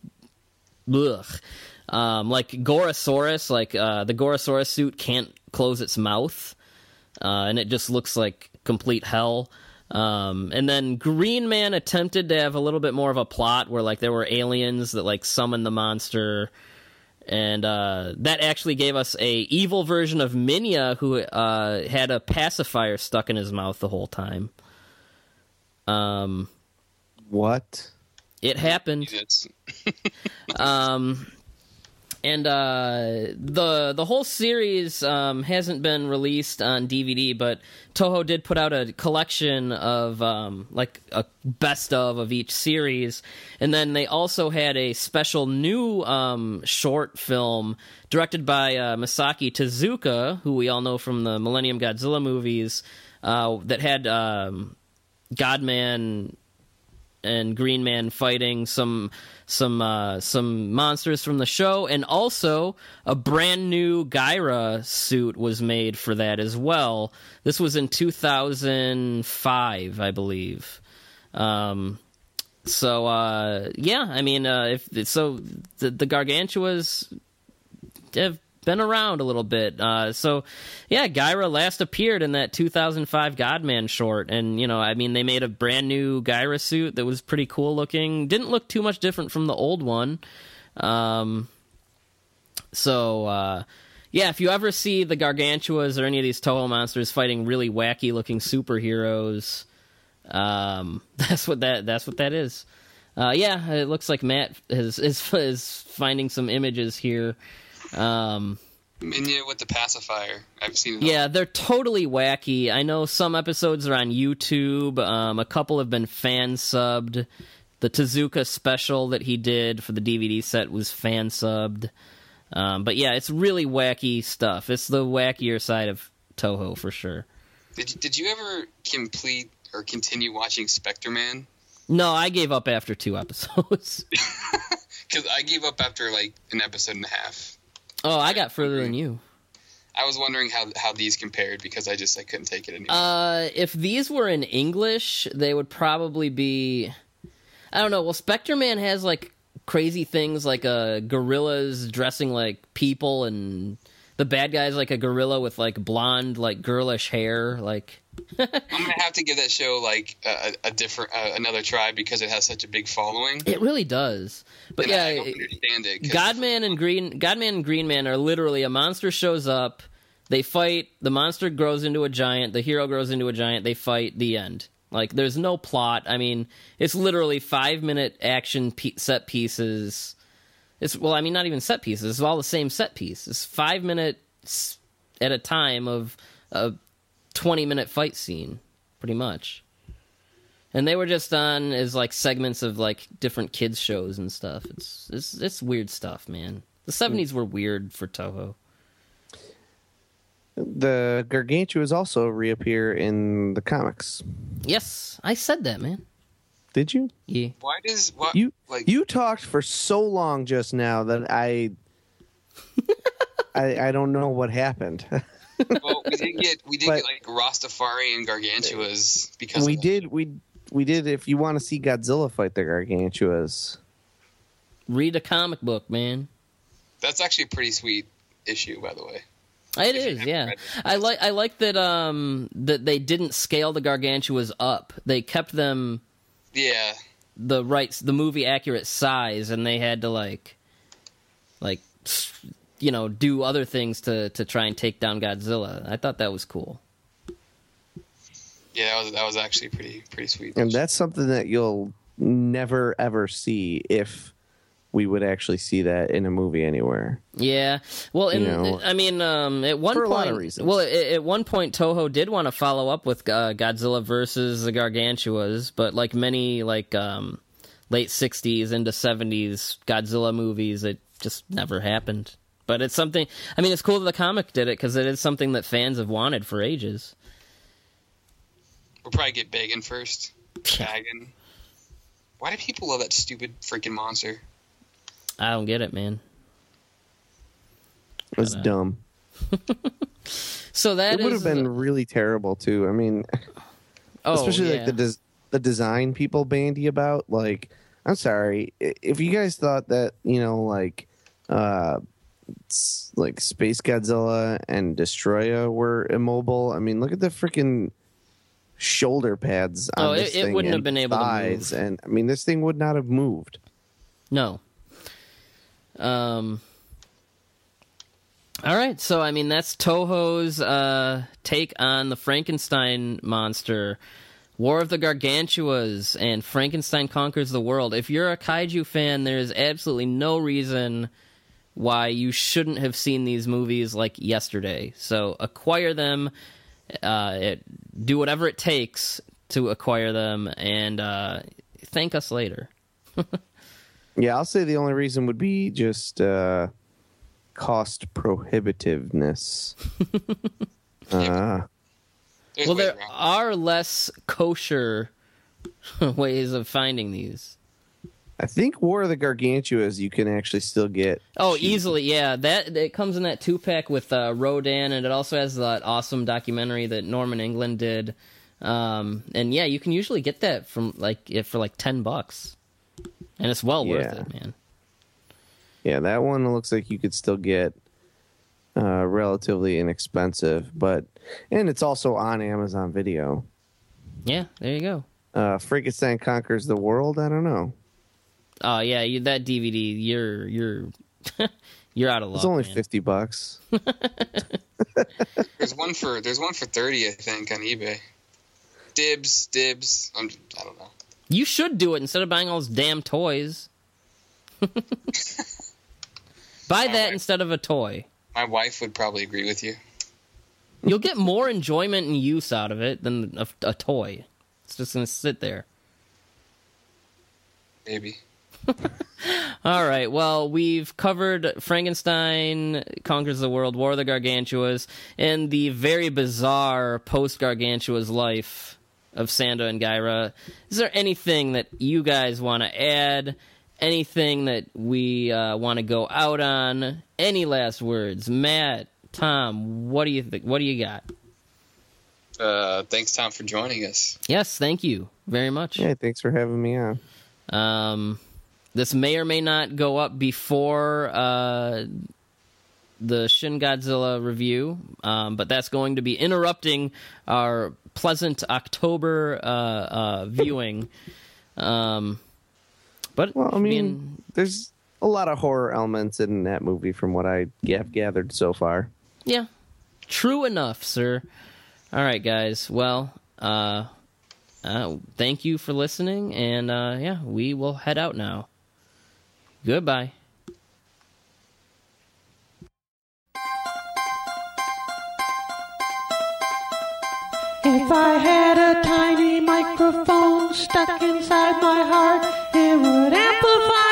ugh. Um, like Gorosaurus, like uh, the Gorosaurus suit can't close its mouth, uh, and it just looks like complete hell. Um, and then Green Man attempted to have a little bit more of a plot where like there were aliens that like summoned the monster and uh, that actually gave us a evil version of Minya who uh, had a pacifier stuck in his mouth the whole time. Um, What? it happened. It's, Um, and uh, the the whole series um, hasn't been released on DVD, but Toho did put out a collection of um, like a best of of each series, and then they also had a special new um, short film directed by uh, Masaki Tezuka, who we all know from the Millennium Godzilla movies, uh, that had um, Godman and Green Man fighting some some uh, some monsters from the show, and also a brand new Gaira suit was made for that as well. This was in 2005, I believe. Um, so uh, yeah, I mean, uh, if so, the, the Gargantuas have been around a little bit. Uh, so, yeah, Gaira last appeared in that 2005 Godman short, and you know, I mean, they made a brand new Gaira suit that was pretty cool looking. Didn't look too much different from the old one. Um, so, uh, yeah, if you ever see the Gargantuas or any of these Toho monsters fighting really wacky looking superheroes, um, that's what that that's what that is. Uh, yeah, it looks like Matt is is, is finding some images here. Um, yeah, with the pacifier, I've seen. All. yeah, they're totally wacky. I know some episodes are on YouTube. Um, a couple have been fan subbed. The Tezuka special that he did for the DVD set was fan subbed. Um, but yeah, it's really wacky stuff. It's the wackier side of Toho for sure. Did Did you ever complete or continue watching Spectre Man? No, I gave up after two episodes. Because I gave up after like an episode and a half. Oh, I got further than you. I was wondering how how these compared because I just I couldn't take it anymore. Uh, if these were in English, they would probably be. I don't know. Well, Spectre Man has like crazy things like uh, gorillas dressing like people, and the bad guy's like a gorilla with like blonde, like girlish hair. Like, I'm gonna have to give that show like a, a different uh, another try because it has such a big following. it really does. But And I yeah, don't understand it. Godman and Green Godman and Green Man are literally a monster shows up, they fight, the monster grows into a giant, the hero grows into a giant, they fight, the end. Like there's no plot. I mean, it's literally 5 minute action pe- set pieces. It's well, I mean not even set pieces. It's all the same set piece. It's 5 minutes at a time of a 20 minute fight scene pretty much. And they were just on as like segments of like different kids shows and stuff. It's it's it's weird stuff, man. The seventies were weird for Toho. The Gargantuas also reappear in the comics. Yes, I said that, man. Did you? Yeah. Why does what You like you talked for so long just now that I I, I don't know what happened. well we did get we did But- get like Rastafari and Gargantuas because we of- did we we did if you want to see Godzilla fight the Gargantuas. Read a comic book, man. That's actually a pretty sweet issue, by the way. It If is, yeah. it. I like I like that um that they didn't scale the gargantuas up. They kept them Yeah, the right the movie accurate size and they had to like like s- you know do other things to to try and take down Godzilla. I thought that was cool. yeah, that was that was actually pretty pretty sweet. And that's something that you'll never ever see if we would actually see that in a movie anywhere. Yeah. Well, and You know, I mean, um, at one for a point, lot of reasons. well, at, at one point, Toho did want to follow up with uh, Godzilla versus the Gargantuas, but like many like um, late '60s into '70s Godzilla movies, it just never happened. But it's something. I mean, it's cool that the comic did it because it is something that fans have wanted for ages. We'll probably get Bagan first. Bagan. Why do people love that stupid freaking monster? I don't get it, man. It was dumb. So that it would have been really terrible too. I mean, oh, especially yeah. like the des- the design people bandy about. Like, I'm sorry if you guys thought that you know like uh s- like Space Godzilla and Destoroyah were immobile. I mean, look at the freaking shoulder pads on Oh, it- this it thing wouldn't have been able to move. and I mean, this thing would not have moved. No. Um. All right, so I mean that's Toho's uh, take on the Frankenstein monster, War of the Gargantuas, and Frankenstein conquers the world. If you're a kaiju fan, there is absolutely no reason why you shouldn't have seen these movies like yesterday. So acquire them, uh, it, do whatever it takes to acquire them, and uh, thank us later. Yeah, I'll say the only reason would be just uh, cost prohibitiveness. uh, Well, there are less kosher ways of finding these. I think War of the Gargantuas you can actually still get. Oh, cheap. easily, yeah. That it comes in that two pack with uh, Rodan, and it also has that awesome documentary that Norman England did. Um, and yeah, you can usually get that from like for like ten bucks, and it's well worth it, man. Yeah, that one looks like you could still get uh, relatively inexpensive, but and it's also on Amazon Video. Yeah, there you go. Uh, Frankenstein conquers the world. I don't know. Oh yeah, you, that DVD, you're you're You're out of luck. It's only man. fifty bucks. There's one for there's one for thirty, I think, on eBay. Dibs, dibs. I'm, I don't know. You should do it instead of buying all those damn toys. Buy that Alright. instead of a toy. My wife would probably agree with you. You'll get more enjoyment and use out of it than a, a toy. It's just going to sit there. Maybe. All right. Well, we've covered Frankenstein conquers the world, War of the Gargantuas, and the very bizarre post Gargantua's life of Sanda and Gaira. Is there anything that you guys want to add? Anything that we uh, want to go out on? Any last words, Matt, Tom? What do you think? What do you got? Uh, thanks, Tom, for joining us. Yes, thank you very much. Yeah, thanks for having me on. Um, this may or may not go up before uh, the Shin Godzilla review, um, but that's going to be interrupting our pleasant October uh, uh, viewing. Um, but Well, I mean, being- there's a lot of horror elements in that movie from what I have gathered so far. yeah, true enough, sir. All right, guys. Well, uh, uh, thank you for listening, and uh, yeah, we will head out now. Goodbye. If I had a tiny microphone stuck inside my heart, it would amplify